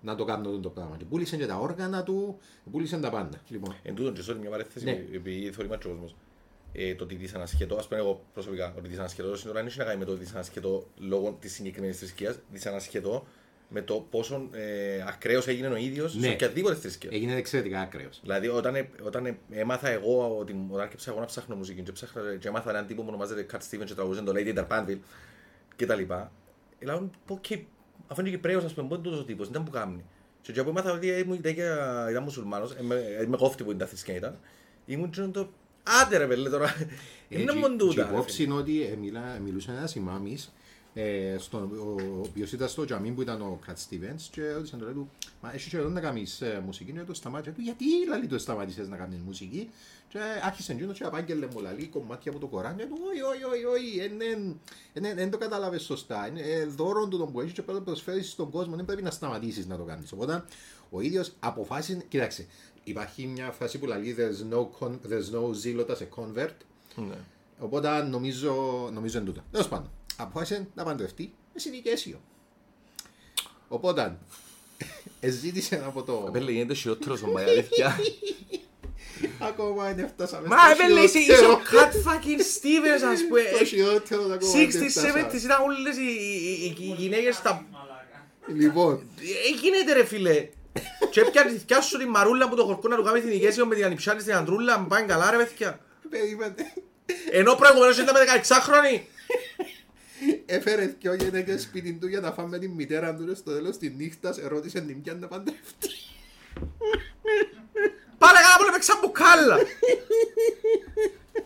να το κάνω το πράγμα. Και πούλησε και τα όργανα του, πούλησε τα πάντα. Λοιπόν,
Εν τούτον και sorry, μια παρέθεση,
Ναι.
επειδή θεωρεί μάτσο ο κόσμος. Ε, το ότι δυσανασχετώ, ας πούμε εγώ προσωπικά, ότι δυσανασχετώ σύνορα δεν έχει να κάνει με το δυσανασχετώ λόγω της συγκεκριμένης θρησκείας, δυσανασχετώ με το πόσο ε, ακραίος έγινε ο ίδιος
Ναι.
σε οποιαδήποτε θρησκεία.
έγινε εξαιρετικά άκρεος.
Δηλαδή, όταν, ε- όταν ε- έμαθα εγώ, ότι, όταν άρχισα εγώ να ψάχνω μουσική και, ψάχνα, και έμαθα έναν τύπο που ονομάζεται Cat Stevens και τραγουδούσε το Lady Darpanville και τα λοιπά, λέω, πω και, αφού είναι Κυπρέος, ας πούμε, πού είναι τούτος ο τύπος, δεν ήταν που κάνει. Και και που έμαθα ότι ήμουν, ήταν, και- ήταν μουσουλμάνος, ε, με, ε, με κόφτη που είναι τα θρησκεία ήταν, ήμουν και το, άντε ρε πέλε τώρα, είναι μόνο
Και
τούτα.
η
ρε, φίλε.
υπόψη είναι ότι ε, μιλά, μιλούσε ένας ημάμις ε, στον, ο, ο οποίος ήταν στο τζαμί που ήταν ο Κατ Στίβενς και έδωσαν το λέει του «Μα εσύ και εδώ να κάνεις ε, μουσική» και το σταμάτησε του «Γιατί λαλή το σταμάτησες να κάνεις μουσική» και άρχισε εκείνος και απάγγελε μου λαλή κομμάτια από το Κοράν και του «Όχι, όχι, όχι, όχι, εν- εν- εν- εν- δεν το κατάλαβες σωστά, είναι ε, δώρο του τον που έχεις και πρέπει να το προσφέρεις στον κόσμο, δεν πρέπει να σταματήσεις να το κάνεις». Οπότε ο ίδιος αποφάσισε, κοίταξε, υπάρχει μια φράση που λέει «There's no, con- there's no zealot as a convert»
Ναι.
Οπότε νομίζω, νομίζω είναι τούτο. Τέλος πάντων, αποφάσισε να παντρευτεί με συνοικέσιο. Οπότε, εζήτησε από το.
Πέλε γίνεται χειρότερος ο Μάια, αλήθεια. [LAUGHS]
Ακόμα δεν φτάσαμε
Μα
στο
έπαιρνε είσαι είσαι
χειρότερο.
ο Cat fucking Stevens ας πούμε.
Στο χειρότερο ακόμα δεν
60s,
φτάσαμε.
70s ήταν όλες οι- οι οι- οι γυναίκες στα
Μαλάκα.
Λοιπόν,
Ε, γίνεται ρε φίλε. Και έπιανε θυκιά σου τη μαρούλα που το χορκό να του κάνει την ηγέσιο με την ανιψιά της την αντρούλα, μου πάνε καλά ρε παιδιά.
περίμενε.
Ενώ προηγουμένως ήταν με 16χρονη.
Έφερε δυο γυναίκες σπίτι του για να φάμε την μητέρα του και στο τέλος της νύχτας ερώτησε την ποια να παντρευτεί.
Πάλε καλά που έπαιξαν μπουκάλα.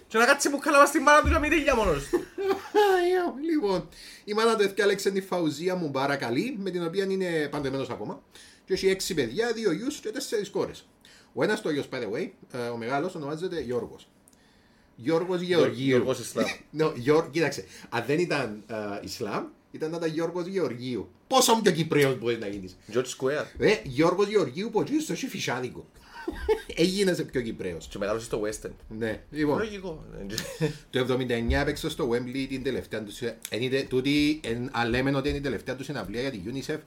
Και να κάτσει μπουκάλα μας στην μάνα του και να μην ρίγια μόνος του.
Άγιο. Λοιπόν, η μάνα του έφτιαξε τη Φαουζία μου καλή, με την οποία είναι παντρεμένος ακόμα. Και έχει έξι παιδιά, δύο γιους και τέσσερις κόρες. Ο ένας το γιος, by the way, ε, ο μεγάλος ονομάζεται Γιώργος. Γιώργος Γεωργίου.
Γιώργος Ισλάμ.
No, [LAUGHS] Γιώργ, κοίταξε, αν δεν ήταν ε, Ισλάμ, ήταν να ήταν Γιώργος Γεωργίου. Πόσο πιο Κυπρέος μπορείς να γίνεις.
George Square.
Ε, Γιώργος Γεωργίου που εκεί στο έχει φυσάδικο. [LAUGHS] Έγινεσαι πιο Κυπρέος.
Και μεγάλωσε στο West End.
Ναι, λοιπόν.
Λογικό. [LAUGHS]
Το 79 έπαιξε στο Wembley την τελευταία τους. Εν είτε- Τούτη, εν- αν λέμε ότι είναι η τελευταία τους συναυλία για τη UNICEF,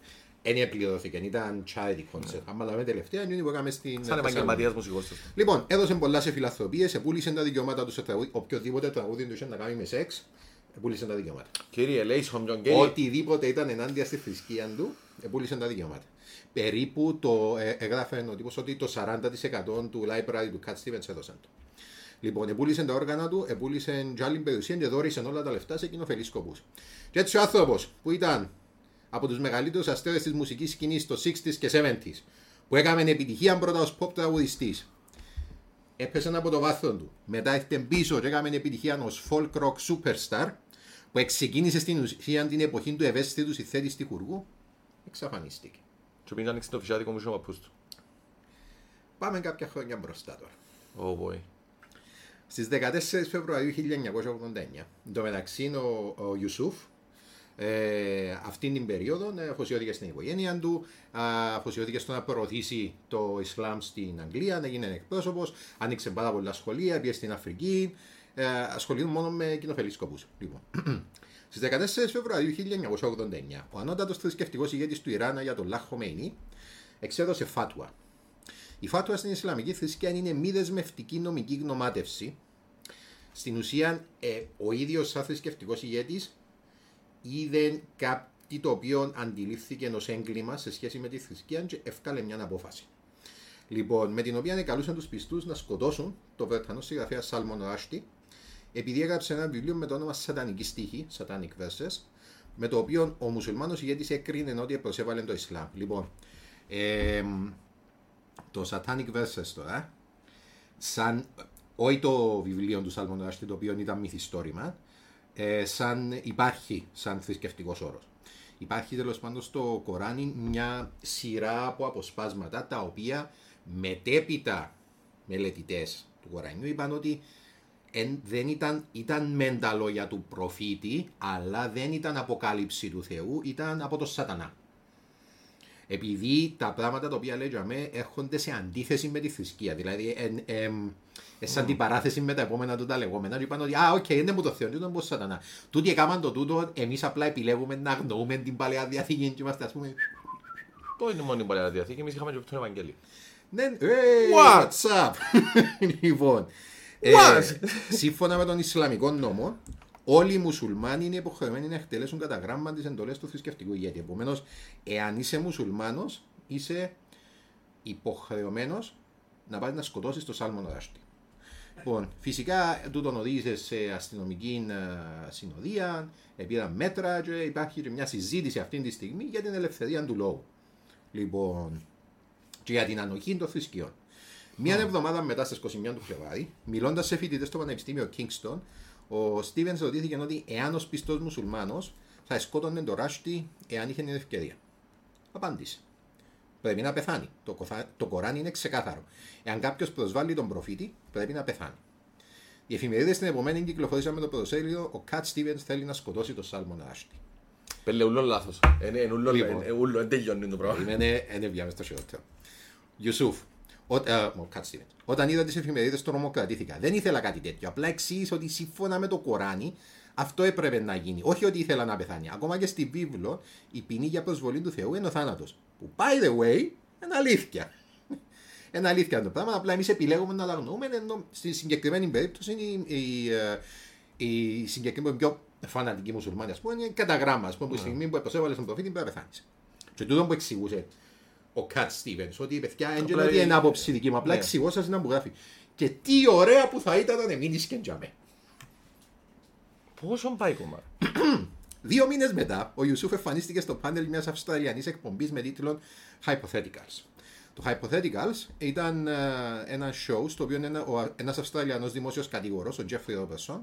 δεν επληρώθηκε, ήταν charity concert. Αν λέμε τελευταία, είναι που έκαμε στην.
Σαν
Θεσσαλονίκη.
επαγγελματίας μουσικός τους.
Λοιπόν, έδωσε πολλά σε φιλανθρωπίες, επούλησε τα δικαιώματα τους σε τραγούδι. Οποιοδήποτε τραγούδι του είχε να κάνει με σεξ, επούλησε τα δικαιώματα.
Κύριε, λέει Σομ Τζον Κέι.
Οτιδήποτε ήταν ενάντια στη θρησκεία του, επούλησε τα δικαιώματα. Περίπου το ε, έγραφε ο τύπος ότι το 40% του library του Cat Stevens έδωσαν του. Λοιπόν, επούλησε τα όργανα του, επούλησε και άλλη περιουσία και δόρισε όλα τα λεφτά σε κοινοφελείς σκοπούς. Και έτσι ο άνθρωπος που ήταν από τους μεγαλύτερους αστέρες της μουσικής σκηνής το 60s και 70s, που έκαμε επιτυχία πρώτα ως pop τραγουδιστής, έπεσε από το βάθρο του. Μετά έρθει πίσω και έκαμε επιτυχία ως folk rock superstar, που ξεκίνησε στην ουσία την εποχή του ευαίσθητου συνθέτη τυχουργού, εξαφανίστηκε.
Και πήγε να ανοίξει το φυσιάτικο μου ο παππούς του.
Πάμε κάποια χρόνια μπροστά τώρα.
Oh boy.
Στις 14 Φεβρουαρίου 1989, εν τω μεταξύ ο, ο Ιουσούφ ε, αυτήν την περίοδο ε, αφοσιώθηκε στην οικογένεια του, α, αφοσιώθηκε στο να προωθήσει το Ισλάμ στην Αγγλία, έγινε εκπρόσωπος, άνοιξε πάρα πολλά σχολεία, πήγε στην Αφρική, ε, ασχολείται μόνο με κοινοφελείς σκοπούς. Λοιπόν. [CLEARS THROAT] Στις 14 Φεβρουαρίου 1989, ο ανώτατος θρησκευτικός ηγέτης του Ιράν για τον Λάχ Χομέινι εξέδωσε φάτουα. Η φάτουα στην Ισλαμική θρησκεία είναι μη δεσμευτική νομική γνωμάτευση. Στην ουσία, ε, ο ίδιος σαν θρησκευτικός ηγέτης είδε κάτι το οποίο αντιλήφθηκε ω έγκλημα σε σχέση με τη θρησκεία και έφκαλε μια απόφαση. Λοιπόν, με την οποία καλούσαν τους πιστούς να σκοτώσουν τον Βρετανό συγγραφέα Σάλμον Ράστι, επειδή έγραψε ένα βιβλίο με το όνομα Σατανική Στίχη, Satanic Verses, με το οποίο ο μουσουλμάνος ηγέτης έκρινε ότι προσέβαλε το Ισλάμ. Λοιπόν, ε, το Satanic Verses τώρα, σαν, όχι το βιβλίο του Σάλμον Ράστι, το οποίο ήταν μυθιστόρημα, ε, σαν υπάρχει σαν θρησκευτικός όρος. Υπάρχει τέλος πάντων στο Κοράνι μια σειρά από αποσπάσματα τα οποία μετέπειτα μελετητές του Κορανιού είπαν ότι εν, δεν ήταν, ήταν μεν τα λόγια του προφήτη, αλλά δεν ήταν αποκάλυψη του Θεού, ήταν από το σατανά. Επειδή τα πράγματα τα οποία λέει για μέ έρχονται σε αντίθεση με τη θρησκεία. Δηλαδή, εν, εμ, ε, σαν την παράθεση με τα επόμενα του τα λεγόμενα. Και είπαν ότι, Α, οκ, είναι μου το Θεό, δεν πω σατανά. Τούτοι έκαναν το τούτο, εμείς απλά επιλέγουμε να αγνοούμε την παλαιά διαθήκη και είμαστε, ας πούμε.
Το είναι μόνο η Παλαιά Διαθήκη, εμείς είχαμε και τον Ευαγγέλιο.
Ναι, hey,
What?
what's up? [LAUGHS] λοιπόν, ε,
What?
σύμφωνα με τον Ισλαμικό νόμο, όλοι οι μουσουλμάνοι είναι υποχρεωμένοι να εκτελέσουν κατά γράμμα τις εντολές του θρησκευτικού ηγέτη. Επομένως, εάν είσαι μουσουλμάνος, είσαι υποχρεωμένος να πάει να σκοτώσεις το Σάλμον Ράστη. Λοιπόν, φυσικά τούτον οδήγησε σε αστυνομική ε, συνοδεία, πήραν μέτρα και υπάρχει και μια συζήτηση αυτή τη στιγμή για την ελευθερία του λόγου. Λοιπόν, και για την ανοχή των θρησκειών. Μία εβδομάδα μετά στις 21 του Φλεβάρι, μιλώντας σε φοιτητές στο Πανεπιστήμιο Kingston, ο Στίβενς ρωτήθηκε ότι εάν ω πιστό μουσουλμάνος θα σκότωνε το Ράστι εάν είχε την ευκαιρία. Απάντησε. Πρέπει να πεθάνει. Το, κοθα... το Κοράνι είναι ξεκάθαρο. Εάν κάποιος προσβάλλει τον προφήτη, πρέπει να πεθάνει. Οι εφημερίδες στην επομένη κυκλοφορήσαν με το πρωτοσέλιδο Ο Κατ Στίβενς θέλει να σκοτώσει τον Σάλμον Ράστι.
Πέλε ούλο λάθος. Είναι είναι ούλο,
Λοιπόν.
είναι ούλο, δεν τελειώνει το πράγμα.
Περίμενε, δεν βγάμε στο χειρότερο. Ιουσούφ, ο, ε, ο, Κατ Στίβεν, όταν είδα τις εφημερίδες, το νομοκρατήθηκα. Δεν ήθελα κάτι τέτοιο. Απλά εξήγησε ότι σύμφωνα με το Κοράνι, αυτό έπρεπε να γίνει. Όχι ότι ήθελα να πεθάνει. Ακόμα και στη βίβλο, η ποινή για προσβολή του Θεού είναι ο θάνατος. Που, by the way, είναι αλήθεια. [LAUGHS] Είναι αλήθεια το πράγμα. Απλά εμείς επιλέγουμε να τα αγνοούμε, ενώ στη συγκεκριμένη περίπτωση η, η, ε, η συγκεκριμένη πιο φανατική μουσουλμάνη, ας πούμε, είναι κατά γράμμα. Α πούμε, που τη στιγμή που προσέβαλε στον προφήτη πρέπει να πεθάνεις. Και τούτο που εξηγούσε ο Κατ Στίβεν, ότι η παιδιά δεν είναι
Απλά
ότι είναι
η-
άποψη δική μου, απλά
Ναι.
εξηγώ σας να μου γράφει. Και τι ωραία που θα ήταν να μείνει και τζαμέ.
Πόσο πάει κομμάτι.
Δύο μήνες μετά, ο Ιουσούφ εμφανίστηκε στο πάνελ μιας Αυστραλιανής εκπομπής με τίτλο Hypotheticals. Το Hypotheticals ήταν ε, ένα show στο οποίο ένα, ο, ένας Αυστραλιανός δημόσιος κατηγορός, ο Τζέφρι Ρόμπερσον,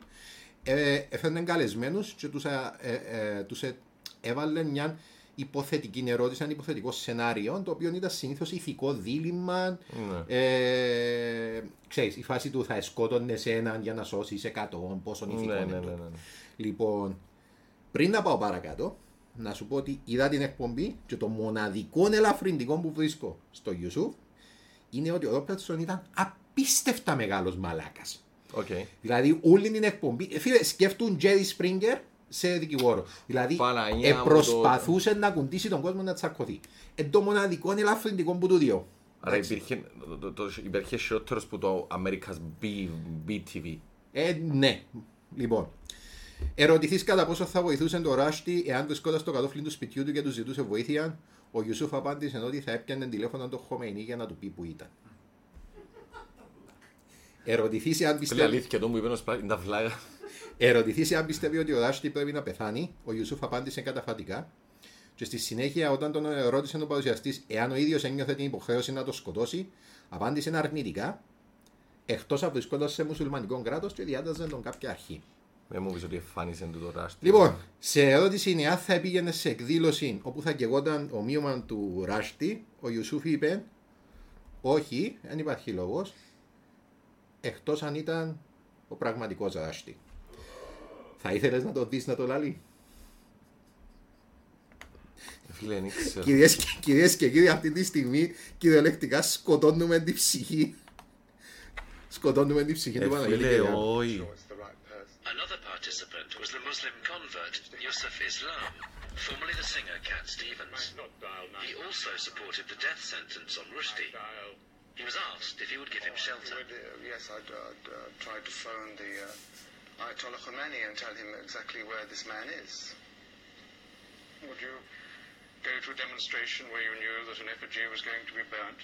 ε, έφερνε καλεσμένους και τους, ε, ε, ε, τους ε, έβαλε μια υποθετική ερώτηση, ένα υποθετικό σενάριο, το οποίο ήταν συνήθως ηθικό δίλημα.
Ναι.
Ε, ξέρεις, η φάση του θα σκότωνες έναν για να σώσεις εκατό, πόσο ηθικό
Ναι,
είναι
ναι, ναι,
τούτο.
ναι, ναι.
Λοιπόν, πριν να πάω παρακάτω, να σου πω ότι είδα την εκπομπή και το μοναδικό ελαφρυντικό που βρίσκω στο YouTube είναι ότι ο Robertson ήταν απίστευτα μεγάλος μαλάκας.
Οκ.
Δηλαδή, όλη την εκπομπή. ε, Φίλε, σκέφτουν Jerry Springer σε δικηγόρο. Δηλαδή,
Παναγία
ε,
μου,
προσπαθούσε να κουντήσει τον κόσμο να τσακωθεί. Ε, το μοναδικό ελαφρυντικό που του διώ.
Άρα υπήρχε, το, το, το, υπήρχε χειρότερος που το America's B, BTV.
Ε, ναι. Λοιπόν, ερωτηθείς κατά πόσο θα βοηθούσε το Ράστι εάν βρισκόταν στο κατόφλι του σπιτιού του και του ζητούσε βοήθεια; Ο Ιουσούφ απάντησε ότι θα έπιανε τηλέφωνο το Χομεϊνί για να του πει που ήταν. [LAUGHS] Ερωτηθείς αν
Φίλε
πιστεύει,
αλήθεια, το μου είπε ο Σπράκ, είναι τα βλάγα.
Ερωτηθείς αν πιστεύει ότι ο Ράστι πρέπει να πεθάνει. Ο Ιουσούφ απάντησε καταφατικά. Και στη συνέχεια, όταν τον ρώτησε ο παρουσιαστής εάν ο ίδιος ένιωθε την υποχρέωση να το σκοτώσει, απάντησε αρνητικά, εκτός αν βρισκόταν σε μουσουλμανικό κράτος και διάταζε τον κάποια αρχή.
Δεν μου πεις ότι εμφάνισε του το ράστι.
Λοιπόν, σε ερώτηση είναι αν θα πήγαινε σε εκδήλωση όπου θα κεγόταν ομοίωμα του Ράστη, ο Ιουσούφ είπε όχι, δεν υπάρχει λόγος, εκτός αν ήταν ο πραγματικός Ράστη. Θα ήθελε να το δει να το λαλεί.
Φίλε, δεν ξέρω.
Κυρίες και, κυρίες και κύριοι, αυτή τη στιγμή κυριολεκτικά σκοτώνουμε την ψυχή. Σκοτώνουμε την ψυχή του
Ε,
Παναγιώτη
Φίλε,
Κυριάκου.
όχι.
Another participant was the Muslim convert Yusuf Islam, formerly the singer Cat Stevens. He also supported the death sentence on Rushdie. He was asked if he would give him shelter.
Would, uh, yes, I'd, I'd uh, try to phone the uh, Ayatollah Khomeini and tell him exactly where this man is.
Would you go to a demonstration where you knew that an effigy was going to be burnt?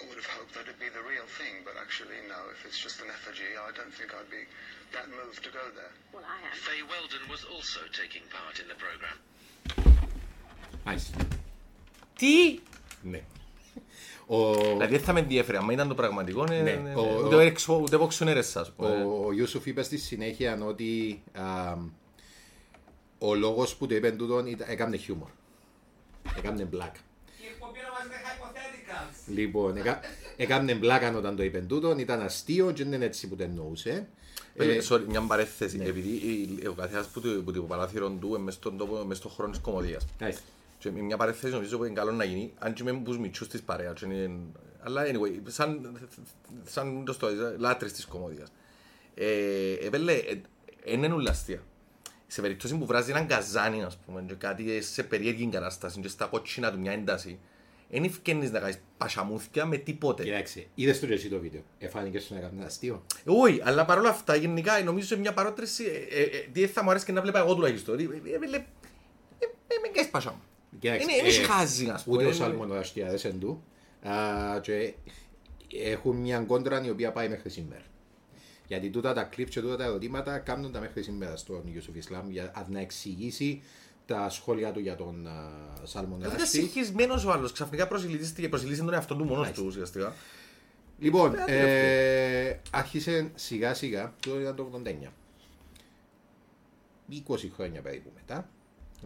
I would have hoped that it'd be the real thing, but actually, no. If it's just an effigy, I don't think I'd be that moved to go there.
Well, I am.
Faye Weldon was also taking part in the program.
Nice.
D. Ο,
Δηλαδή δεν θα με ενδιαφέρει, αν ήταν το πραγματικό, ναι,
Ναι,
ναι, ναι,
ο-
ούτε
ο-
έξω- ούτε από ξενέρες, ας πούμε.
Ο, ο Ιούσουφ είπε στη συνέχεια ότι α, ο λόγος που το είπε τούτον ήταν- έκανε χιούμορ. Έκανε μπλάκα.
Η εκπομπή ονομάζεται Hypotheticals.
Λοιπόν, εκα, έκανε μπλάκα όταν το είπε τούτον, ήταν αστείο και δεν είναι έτσι που το εννοούσε.
Ε,
Ε,
sorry, μια παρέθεση, επειδή η- ο καθένας που του που το παράθυρο του είναι μες στον τόπο, μες στον χρόνο της κομμωδίας.
μάλιστα.
Και με μια παρέθεση νομίζω που είναι καλό να γίνει, αν και με τους μητσούς της παρέας. και είναι- Αλλά anyway, σαν, σαν το στο, λάτρες της κομμόδιας. Ε, ε, πέλε, ε, είναι ούλα αστεία. Σε περίπτωση που βράζει έναν καζάνι, ας πούμε, και κάτι σε περίεργη κατάσταση και στα κότσινα του μια ένταση, δεν ευκαινείς να κάνεις πασαμούθια με τίποτε.
Κοίταξε, είδες το και εσύ το βίντεο. Εφάνηκε σου να κάνει ένα αστείο.
Όχι, αλλά παρόλα αυτά γενικά νομίζω σε μια παρότριση. Ε, ε, ε, τι θα μου αρέσει και να βλέπα εγώ τουλάχιστον. ότι, ε, ε, ε, ε, ε, Με κάνεις πασά μου.
Κοίταξε,
Είναι- είναι
ε,
σχάζει, ας πούμε.
Ούτε ο
Είναι-
Σαλμονοδαστιάδες εν του. Α, και έχουν μια κόντρα η οποία πάει μέχρι σήμερα. Γιατί τούτα τα κλειπ και τούτα τα ερωτήματα κάνουν τα μέχρι σήμερα στον Ιωσουφ Ισλάμ για α, να εξηγήσει τα σχόλια του για τον
Ήταν
Σαλμονοδαστή.
συγχυσμένος ο άλλος, ξαφνικά προσιλητίστηκε, προσιλήσει τον εαυτό του μόνος του ουσιαστικά.
Λοιπόν,
Ε,
ε, άρχισε σιγά σιγά, το ήταν το 89. 20 χρόνια περίπου μετά.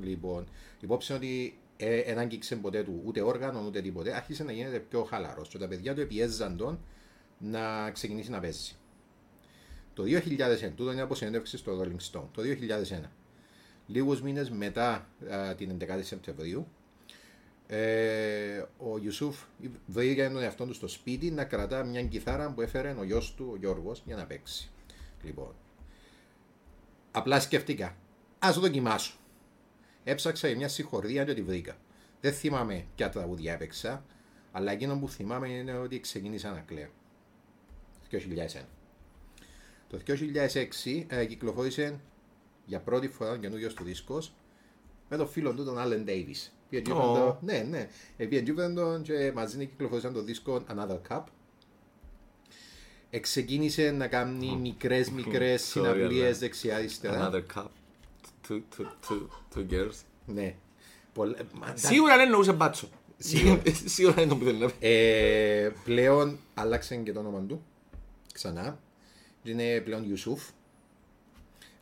Λοιπόν, υπόψη ότι ε, δεν άγγιξε ποτέ του ούτε όργανο ούτε τίποτε, άρχισε να γίνεται πιο χαλαρός. Και τα παιδιά του επιέζαν τον να ξεκινήσει να παίζει. Το 2001, τούτο είναι από συνέντευξη στο Rolling Stone, το 2001, λίγους μήνες μετά α, την 11η Σεπτεμβρίου, ε, ο Ιουσούφ βρήκε τον εαυτό του στο σπίτι να κρατά μια κιθάρα που έφερε ο γιος του, ο Γιώργος, για να παίξει. Λοιπόν, απλά σκεφτήκα, ας το δοκιμάσω. Έψαξα για μια συγχωρία και τη βρήκα. Δεν θυμάμαι ποια τραγούδια έπαιξα, αλλά εκείνο που θυμάμαι είναι ότι ξεκίνησα να κλαίω. Το 2001. Το 2006 ε, κυκλοφόρησε για πρώτη φορά ο καινούργιος του δίσκος με τον φίλο του τον Allen Davis. Πήγε και
Ω.
είπαν το- Ναι, ναι. Ε, Πήγε και είπαν τον και μαζί κυκλοφόρησαν το δίσκο Another Cup. Εξεκίνησε να κάνει μικρές μικρές
Sorry,
συναυλίες
αλλά-
δεξιά-αριστερά.
Another cup. Two, two, two, two girls.
Ναι. Πολλα- μα-
Σίγουρα δεν εννοούσε μπάτσο. Σίγουρα [LAUGHS] δεν το που θέλει να πει.
Ε, πλέον άλλαξε και το όνομα του. Ξανά. Και Είναι πλέον Ιουσούφ.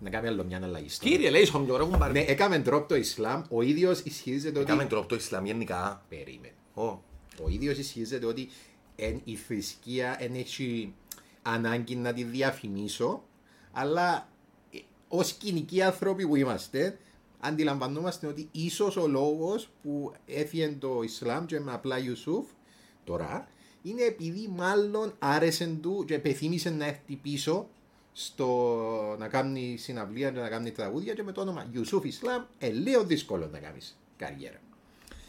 Να κάνει άλλο μια αλλαγή. στο
Κύριε, λέει στον Γιώργο έχουν
Ναι,
πάρει.
έκαμε τρόπο το Ισλάμ. Ο ίδιος ισχυρίζεται ότι.
Έκαμε τρόπο το Ισλάμ γενικά.
Περίμενε.
Ω.
Ο ίδιος ισχυρίζεται ότι εν, η θρησκεία δεν έχει ανάγκη να τη διαφημίσω, αλλά ως κοινικοί άνθρωποι που είμαστε, αντιλαμβανόμαστε ότι ίσως ο λόγος που έφυγε το Ισλάμ και με απλά Ιουσούφ τώρα είναι επειδή μάλλον άρεσε του και επιθύμησε να έρθει πίσω στο να κάνει συναυλία και να κάνει τραγούδια και με το όνομα Ιουσούφ Ισλάμ ε, λίγο δύσκολο να κάνεις καριέρα.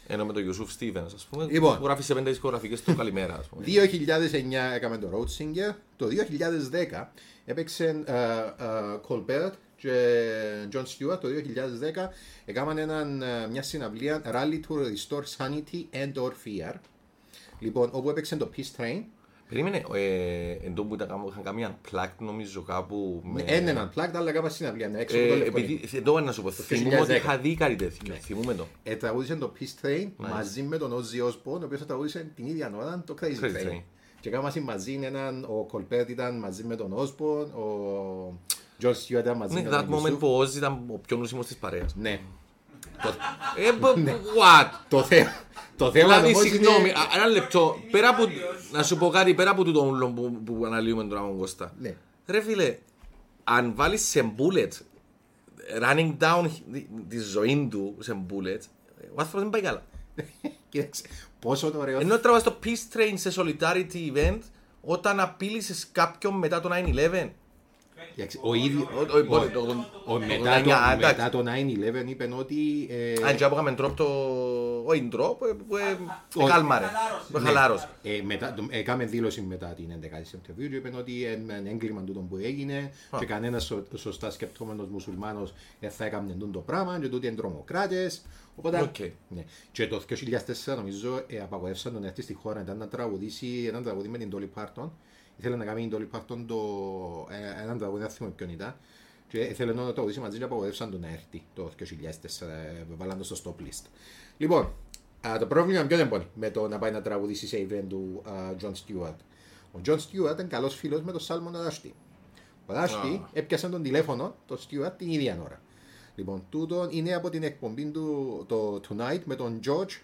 Ενώ με τον Ιωσούφ Στίβενς, ας πούμε,
Λοιπόν.
που γράφει σε πέντε δισκογραφικές του καλημέρα, ας πούμε.
2009 έκαμε το Road Singer. Το 2010 έπαιξε Colbert και John Stewart. Το 2010 έκαναν έναν, ε, μια συναυλία Rally to Restore Sanity and or Fear. Λοιπόν, όπου έπαιξε το Peace Train.
Περίμενε, ε, εν τω που ήταν κάμω- είχαν κάνει unplugged νομίζω κάπου με...
Έναν έναν plug, αλλά έκαμε συναυλία. Ναι, έξω από το
Ε,
Λευκό
επειδή, εδώ να σου πω, θυμούμαι
2010.
ότι είχα δει κάτι τέτοιο, θυμούμαι το.
Ε, τραγούδισε το Peace Train μαζί με τον Ozzy Osbourne, ο οποίος θα τραγούδισε την ίδια ώρα το Crazy,
Crazy
Train.
Train.
Και έκαναν μαζί έναν, ο Colbert ήταν μαζί με τον Osbourne, ο John Stewart ήταν μαζί
Ναι,
με
that
τον
moment
Yusuf.
που ο Ozzy ήταν ο πιο νοσήμος της παρέας.
Ναι.
Ε, μπ- [LAUGHS] what?
Το θέμα, το θέμα
Δηλαδή,
όμως
συγγνώμη,
είναι...
α- ένα λεπτό, πέρα από, να σου πω κάτι, πέρα από τούτο ούλο που, που αναλύουμε τώρα με τον Κώστα.
Ναι.
Ρε φίλε, αν βάλεις σε bullets, running down τη- τη ζωή του σε bullets, ο άνθρωπος δεν πάει καλά. [LAUGHS]
Κοίταξε, πόσο το ωραίο...
Ενώ τραβάς το Peace Train σε solidarity event, όταν απείλησες κάποιον μετά το 9-11.
Κοίταξε, Ο ίδιος...
Ο- ο- πότε, το-
Ο,
το
μετά,
89,
το,
εντάξει.
μετά το 9-11 είπε ότι... ε,
Αν και άπογαμε τρόπο το... Όχι τρόπο, που που-
Όχι.
εκάλμαρε.
Χαλάρωσε.
Με χαλάρωσε.
Ε, μετά, το- έκαμε δήλωση μετά την 11η Σεπτεμβρίου και είπε ότι είναι ένα έγκλημα τούτο που έγινε και κανένας σωστά σκεπτόμενος μουσουλμάνος δεν θα έκανε τούτο το πράγμα και τούτοι είναι τρομοκράτες. Οπότε,
Οκ.
ναι. Και το 2004 νομίζω ε, απαγορεύσαν τον έρθει στη χώρα ήταν να τραγουδήσει ένα τραγουδί με την Dolly Parton. Ήθελε να κάνει την Dolly Parton το, ε, έναν τραγουδί, δεν θυμάμαι ποιον ήταν. Και ήθελε να τραγουδήσει μαζί και απαγορεύσαν τον να έρθει το 2004, ε, βάλαν το στο stop list. Λοιπόν, Α, το πρόβλημα ποιο είναι με το να πάει να τραγουδήσει σε event του α, John Stewart. Ο John Stewart ήταν καλός φίλος με τον Σάλμον Ράστι. Ο Ράστι έπιασε τον τηλέφωνο, τον Stewart, την ίδια ώρα. Λοιπόν, τούτο είναι από την εκπομπή του το Tonight με τον George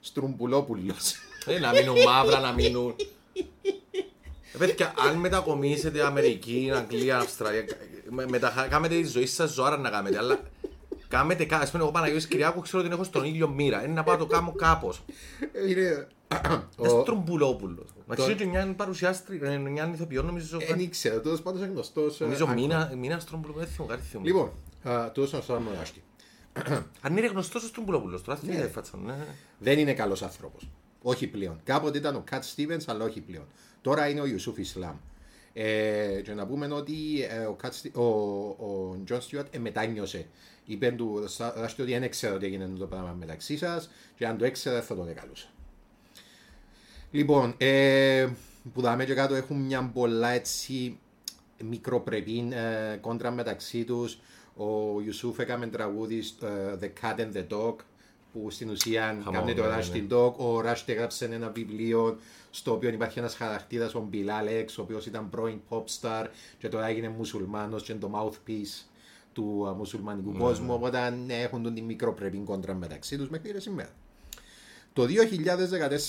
Στρουμπουλόπουλος.
Ε, να μείνουν μαύρα, να μείνουν. [LAUGHS] Ε, Παιδιά, αν μετακομίσετε Αμερική, Αγγλία, Αυστραλία, με- μετα- κάνετε τη ζωή σας ζωάρα να κάνετε, αλλά Κάμετε κα- ας πούμε, εγώ Παναγιώτης Κυριάκου ξέρω ότι έχω στον ήλιο μοίρα. Είναι να πάω να το κάνω κάπως.
Ε, Είναι...
Ένας
Ο-
Τρομπουλόπουλος. Μα
το-
ξέρω και μια παρουσιάστρια, ε, μια ηθοποιό νομίζω.
Δεν ήξερα, τέλος πάντων είναι γνωστός. ε,
Νομίζω
actor.
μήνα, μήνας Τρομπουλόπουλος, δεν θυμώ, κάτι θυμώ.
Λοιπόν, α, τούτος είναι ο Σάμον Ράστη.
Αν είναι γνωστός ο Τρομπουλόπουλος, τώρα
Ναι.
τι έφατσα. ναι.
Δεν είναι καλός άνθρωπος. Όχι πλέον. Κάποτε ήταν ο Κατ Στίβενς, αλλά όχι πλέον. Τώρα είναι ο Ιουσούφ Ισλάμ. Ε, και να πούμε ότι ε, ο, Cat Sti- ο, ο John Stewart ε, μετάνιωσε. Είπε του Σα- Ράστη ότι δεν έξερα ότι έγινε το πράγμα μεταξύ σας και αν το έξερα δεν θα τον εκαλούσα. Λοιπόν, ε, που δάμε και κάτω έχουν μια πολλά έτσι μικροπρεπή ε, κόντρα μεταξύ τους. Ο Ιουσούφ έκαμε τραγούδι ε, The Cat and the Dog που στην ουσία
Come
κάνει
on,
το
ναι,
Rush
ναι.
the Dog. Ο Rush έγραψε ένα βιβλίο στο οποίο υπάρχει ένας χαρακτήρας, ο Bill Alex, ο οποίος ήταν πρώην pop star και τώρα έγινε μουσουλμάνος και είναι το mouthpiece του α, μουσουλμανικού κόσμου, οπότε ναι, έχουν τον τη μικροπρεπή κόντρα μεταξύ τους μέχρι και σήμερα. Το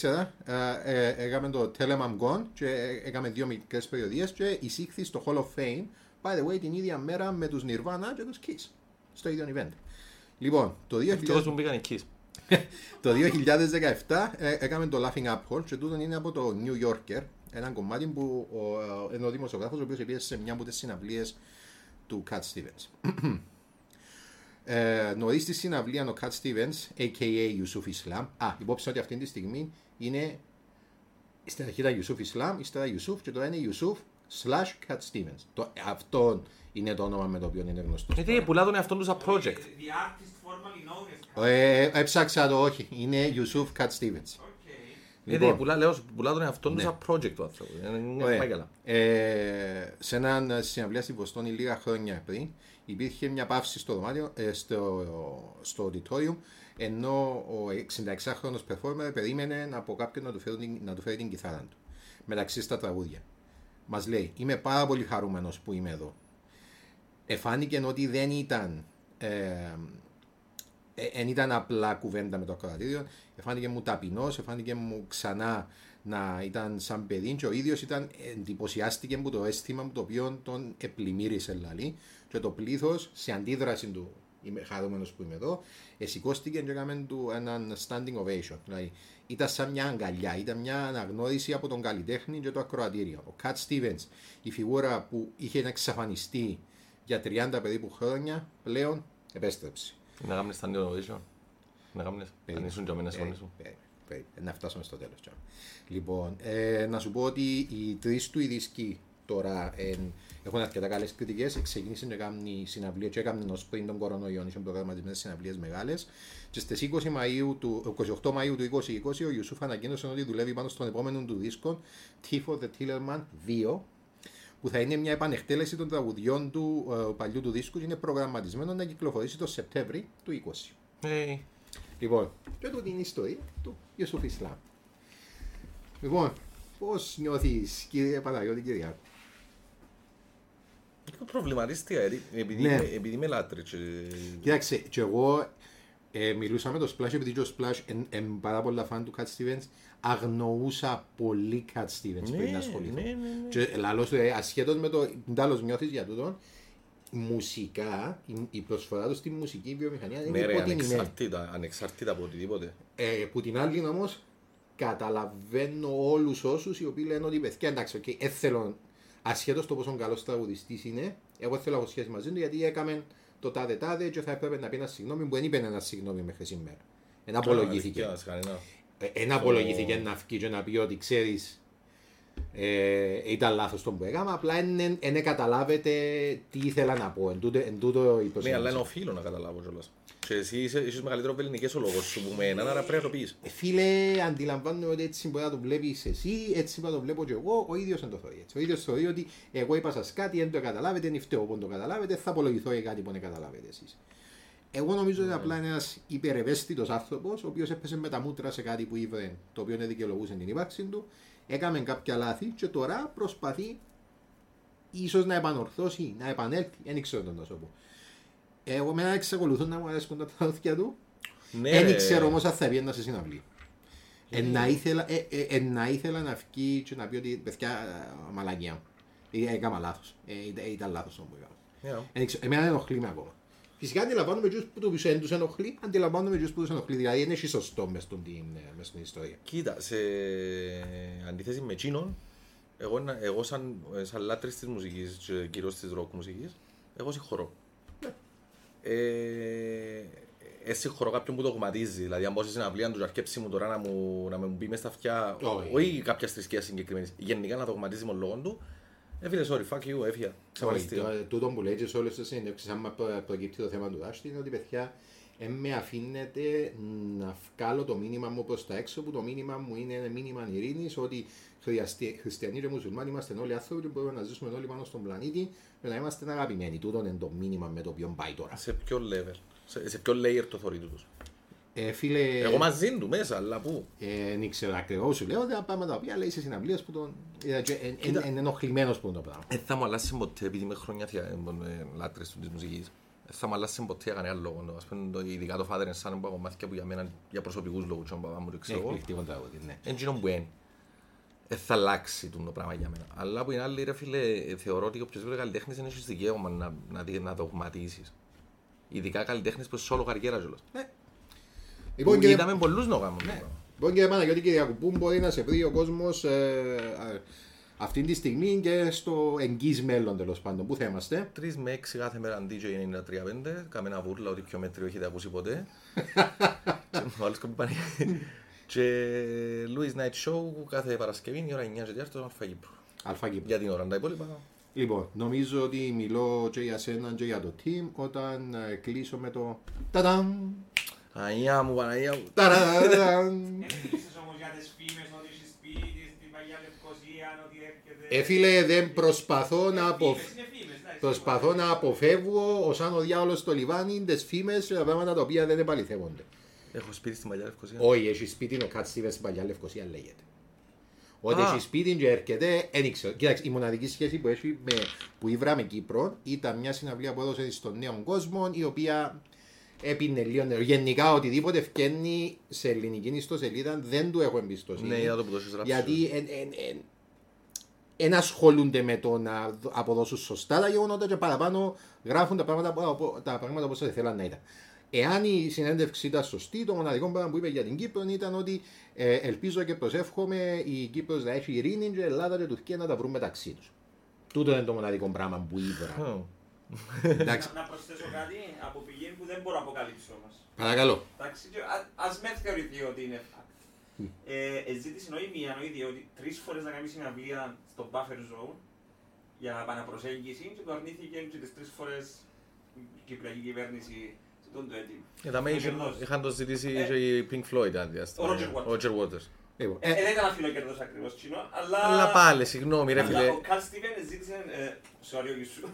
2014 ε, ε, έκαμε το Tell 'em I'm Gone και ε, έκαμε δύο μικρές περιοδίες και εισήχθη στο Hall of Fame, by the way, την ίδια μέρα με τους Nirvana και τους Kiss, στο ίδιο event. Λοιπόν, το 2000...
Ευτυχώς μου πήγαν εκεί.
Το 2017 ε, έκαμε το Laughing Up Hall και τούτο είναι από το New Yorker, ένα κομμάτι που ο, ε, είναι ο δημοσιογράφος ο οποίος επίεσε σε μια από τις συναυλίες του Cat Stevens. ε, νωρίς στη συναυλία ο Cat Stevens, a.k.a. Yusuf Islam, α, υπόψη ότι αυτή τη στιγμή είναι στην αρχή ήταν Yusuf Islam, ύστερα Yusuf και τώρα είναι Yusuf slash Cat Stevens. Το, αυτό είναι το όνομα με το οποίο είναι γνωστό.
Γιατί πουλά τον εαυτόν του σαν project.
The artist formerly known as
Ε, έψαξα το όχι, είναι Yusuf Cat Stevens.
Okay.
Γιατί
Λοιπόν.
πουλά, λέω, πουλά τον εαυτόν του
Ναι.
σαν project του άνθρωπου. Ε, Είναι
Ωραία.
πάει καλά.
Ε, σε έναν συναυλία στη Βοστόνη λίγα χρόνια πριν υπήρχε μια παύση στο δωμάτιο, ε, στο, στο auditorium ενώ ο 66χρονος performer περίμενε από κάποιον να του, φέρει, την- να του φέρει την κιθάρα του μεταξύ στα τραγούδια. Μας λέει, είμαι πάρα πολύ χαρούμενος που είμαι εδώ. Εφάνηκε ότι δεν ήταν ε, δεν ήταν απλά κουβέντα με το ακροατήριο, εφάνηκε μου ταπεινός, εφάνηκε μου ξανά να ήταν σαν παιδί και ο ίδιος ήταν, εντυπωσιάστηκε που το αίσθημα μου το οποίο τον επλημμύρισε λαλή και το πλήθος σε αντίδραση του είμαι χαρούμενος που είμαι εδώ, εσηκώστηκε και έκαμε του έναν standing ovation. Δηλαδή, ήταν σαν μια αγκαλιά, ήταν μια αναγνώριση από τον καλλιτέχνη και το ακροατήριο. Ο Κατ Stevens, η φιγούρα που είχε εξαφανιστεί για 30 περίπου χρόνια, πλέον επέστρεψε.
Να κάνεις τα innovation. Να κάνεις. Αν ήσουν και μένα μόνοι σου.
Περίμενε, περίμενε, Να φτάσουμε στο τέλος. τώρα. Λοιπόν, ε, να σου πω ότι οι τρεις του οι δίσκοι τώρα ε, έχουν αρκετά καλές κριτικές. Ξεκίνησε να κάνει συναυλία και έκαναν ως πριν τον κορονοϊό, είχαν προγραμματισμένες συναυλίες μεγάλες. Και στις 20 Μαΐου του, 28 Μαΐου του 2020 ο Ιουσούφ ανακοίνωσε ότι δουλεύει πάνω στον επόμενο του δίσκο Tifo the Tillerman 2 που θα είναι μια επανεκτέλεση των τραγουδιών του ε, παλιού του δίσκου και είναι προγραμματισμένο να κυκλοφορήσει το Σεπτέμβρη του 20.
Ε,
Λοιπόν, και τούτη είναι η ιστορία του Ιωσούφ Ισλάμ. Λοιπόν, πώς νιώθεις, κύριε Παναγιώτη Κυριάκου.
Έχω προβληματίστηκα, γιατί επειδή
Ναι.
είμαι- επειδή είμαι λάτρης. και-
Κοίταξε, και εγώ ε, μιλούσα με το Splash επειδή και ο Splash είναι πάρα πολλά φαν του Cat Stevens. Αγνοούσα πολύ Cat Stevens πριν να ασχοληθώ.
ναι, ναι, ναι.
Και λαλός σου, ε, ασχέτως με το τέλος νιώθεις για τούτον, μουσικά, η, η προσφορά του στη μουσική βιομηχανία δεν
Ναι
είναι
ρε,
υποτιμημένη.
ανεξάρτητα, ανεξάρτητα από οτιδήποτε.
Ε, που την άλλη όμως καταλαβαίνω όλους όσους οι οποίοι λένε ότι παιδιά εντάξει, okay, ε, θέλω ασχέτως το πόσο καλός τραγουδιστής είναι, εγώ θέλω να έχω σχέση μαζί του γιατί έκαμε το τάδε τάδε και θα έπρεπε να πει ένα συγγνώμη που δεν είπε ένα συγγνώμη μέχρι σήμερα. Ένα απολογήθηκε.
Αλήθεια, κανένα.
Ε, Ένα απολογήθηκε να βγει και να πει ότι ξέρεις. Ε, ήταν λάθος το που έκανα, απλά δεν καταλάβετε τι ήθελα να πω. Εν τούτο, εν τούτο η
Ναι, αλλά
προσέγγιση.
είναι οφείλω να καταλάβω κιόλας. Και εσύ είσαι ίσως μεγαλύτερο βεληνικές ο λόγος σου που με έναν, άρα πρέπει να το πεις.
Ε, Φίλε, αντιλαμβάνομαι ότι έτσι μπορεί να το βλέπεις εσύ, έτσι μπορεί να το βλέπω και εγώ. Ο ίδιος δεν το θεωρεί έτσι. Ο ίδιος θεωρεί ότι εγώ είπα σας κάτι, δεν το καταλάβετε, δεν φταίω που δεν το καταλάβετε, θα απολογηθώ για κάτι που δεν καταλάβετε εσείς. Εγώ νομίζω ότι απλά είναι ένας υπερευαίσθητος άνθρωπος, ο οποίος έπεσε με τα μούτρα σε κάτι που είπε, το οποίο δεν δικαιολογούσε την ύπαρξη του, έκαμε κάποια λάθη και τώρα προσπαθεί ίσως να επανορθώσει, να επανέλθει. Δεν ξέρω τον να σου πω. Εγώ με εξακολουθούν να μου αρέσουν τα τραγούδια του.
Ναι,
Δεν
ρε.
ξέρω όμως αν θα βγει σε συναυλία. Ε, να ήθελα, ε, ε, ε, να ήθελα να βγει και να πει ότι παιδιά ε, μαλακιά μου. Ε, Έκανα λάθος. Ε, ήταν- ήταν λάθος το που έκανα.
Yeah.
Δεν ξέρω, Εμένα δεν ενοχλεί με ακόμα. Φυσικά αντιλαμβάνομαι τους που τους εν τους ενοχλεί, αντιλαμβάνομαι τους που τους ενοχλεί. Δηλαδή είναι έχει σωστό μες στον την, ε, μες στην ιστορία.
Κοίτα, σε αντίθεση με εκείνον, εγώ, να- εγώ σαν, σαν λάτρης της μουσικής και κυρίως της ροκ μουσικής, εγώ συγχωρώ. Ε, ε, συγχωρώ κάποιον που το κομματίζει. Δηλαδή, αν πω σε συναυλία του και αρκέψει μου τώρα να, μου, να με μου μπει μες στα αυτιά,
Όχι.
όχι κάποια θρησκεία συγκεκριμένη, γενικά να το κομματίζει με λόγω του, ε, φίλε, sorry, fuck you, έφυγα.
Όχι,
Ξαφανιστήκα.
το- Τούτο που λέει και σε όλες τις συνέντευξεις, άμα προ- προκύπτει το θέμα του Ράστη, είναι ότι παιδιά, ε, με αφήνετε να βγάλω το μήνυμα μου προς τα έξω, που το μήνυμα μου είναι ένα μήνυμα ειρήνης, ότι χριστιανοί- χριστιανοί και μουσουλμάνοι είμαστε όλοι άνθρωποι και μπορούμε να ζήσουμε όλοι πάνω στον πλανήτη και να είμαστε αγαπημένοι. Τούτο είναι το μήνυμα με το οποίο πάει τώρα.
Σε ποιο level, σε, σε ποιο layer το θωρεί τους.
Ε, φίλε,
Εγώ μαζί του μέσα, αλλά πού;
ε, δεν ξέρω ακριβώς σου λέω, τα πράγματα τα οποία λέει σε συναυλίες που τον... ε, και εν- εν-
Κοίτα.
Είναι ενοχλημένος που είναι το πράγμα.
Δεν θα μου αλλάσει ποτέ, επειδή είμαι χρόνια θεία, ε, ε, λάτρες του της μουσικής. Δεν θα μου αλλάσει ποτέ για κανένα λόγο. το. Ας πούμε, το- ειδικά το Father and Son που έχω μάθει και που για μένα για προσωπικούς λόγους και ο παπά μου το ξέρω εγώ.
Εκπληκτικό τραγούδι, ναι.
Εν γίνον που είναι. Δεν θα αλλάξει το πράγμα για μένα. Αλλά που είναι άλλη, ρε φίλε, ε, θεωρώ ότι οποιοδήποτε καλλιτέχνης δεν έχει δικαίωμα να, να, δι- να δογματίσεις. Ειδικά καλλιτέχνης που σε όλο καριέρα κιόλας.
Λοιπόν,
Που
κύριε-
Είδαμε πολλούς να κάνουν. το πράγμα.
Λοιπόν κύριε Παναγιώτη Κυριακού, πού μπορεί να σε βρει ο κόσμος ε, α, αυτή τη στιγμή και στο εγγύς μέλλον τέλος πάντων. Πού θα είμαστε;
3 με 6 κάθε μέρα DJ 93.5, καμένα βούρλα ότι πιο μέτριο έχετε ακούσει ποτέ. [LAUGHS] Και ο άλλος κόμπι πάνε. Και Louis Night Show κάθε Παρασκευή η ώρα 9 και 4 στο Αλφα Κύπρου.
Αλφα Κύπρο.
Για την ώρα, τα υπόλοιπα.
Λοιπόν, νομίζω ότι μιλώ και για σένα και για το team όταν ε, κλείσω με το ταδαμ,
Αγία μου, Παναγία μου.
ταραδαμ.
Έκλεισες όμως για τις φήμες ότι έχει σπίτι στην Παγιά Λευκοσία, ότι έρχεται...
Ε, φίλε, δεν προσπαθώ να, αποφ...
Φήμες, είναι φήμες, εντάξει.
προσπαθώ να αποφεύγω ως αν ο διάολος στο λιβάνι τις φήμες και τα πράγματα τα οποία δεν επαληθεύονται.
Έχω σπίτι στην Παλιά Λευκοσία.
Όχι, έχει σπίτι ο Κατ Στίβενς στην παλιά Λευκοσία λέγεται. Ότι
Α.
έχει σπίτι και έρχεται, δεν ξέρω. Κοίταξε, η μοναδική σχέση που έχει με, που ήβρα με Κύπρο ήταν μια συναυλία που έδωσε στον νέο κόσμο, η οποία έπινε λίγο νερό. Γενικά, οτιδήποτε ευκαινεί σε ελληνική ιστοσελίδα δεν του έχω εμπιστοσύνη.
Ναι, είδα το που το έχεις γράψει.
Γιατί εν, εν, εν, εν ασχολούνται με το να δ- αποδώσουν σωστά τα γεγονότα και παραπάνω γράφουν τα πράγματα, που- τα πράγματα όπως θα θέλαν να ήταν. Εάν η συνέντευξη ήταν σωστή, το μοναδικό πράγμα που είπε για την Κύπρο ήταν ότι ε, ελπίζω και προσεύχομαι η Κύπρος να έχει ειρήνη και η Ελλάδα και η Τουρκία να τα βρουν μεταξύ τους. Τούτο είναι το μοναδικό πράγμα που ήβρα.
Hm.
Εντάξει,
Να προσθέσω κάτι από πηγή που δεν μπορώ να αποκαλύψω όμως.
παρακαλώ.
Εντάξει, και α- ας με θεωρηθεί ότι είναι fact. Ε, ζήτησε όχι μία, όχι δύο, ότι τρεις φορές να κάνει συναυλία στο buffer zone για επαναπροσέγγιση και το αρνήθηκε και τις τρεις φορές η Κυπριακή κυβέρνηση σε τον το έτοιμο.
Ε, τα μέγιστα
Κερδός.
είχαν το ζητήσει
Ε.
και οι Pink Floyd ένα διάστημα.
Ο Roger Waters.
Ο Roger Waters.
Λοιπόν,
Ε,
ε,
ε, δεν ήταν αφιλοκερδός ακριβώς κοινό, αλλά...
Αλλά πάλι, συγγνώμη ρε
Αλλά
φίλε.
Ο Καλ Στίβεν ζήτησε... ε, Sorry, ο Ιουσού.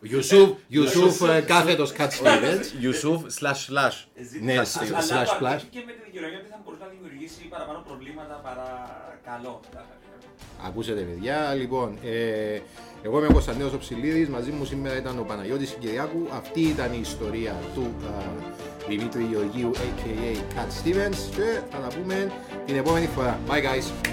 Ιουσούφ, Ιουσούφ ε, κάθετος Κατ Στίβενς.
Yusuf slash slash.
Ναι,
Αλλά
slash
το
plus.
αρνήθηκε με τη δικαιολογία ότι θα μπορούσε να δημιουργήσει παραπάνω προβλήματα παρά καλό.
Ακούσετε παιδιά, λοιπόν, ε, εγώ είμαι ο Κωνσταντίνος Οψηλίδης, μαζί μου σήμερα ήταν ο Παναγιώτης Κυριάκου. Αυτή ήταν η ιστορία του α, Δημήτρη Γεωργίου, a.k.a. Cat Stevens και θα τα πούμε την επόμενη φορά. Bye guys!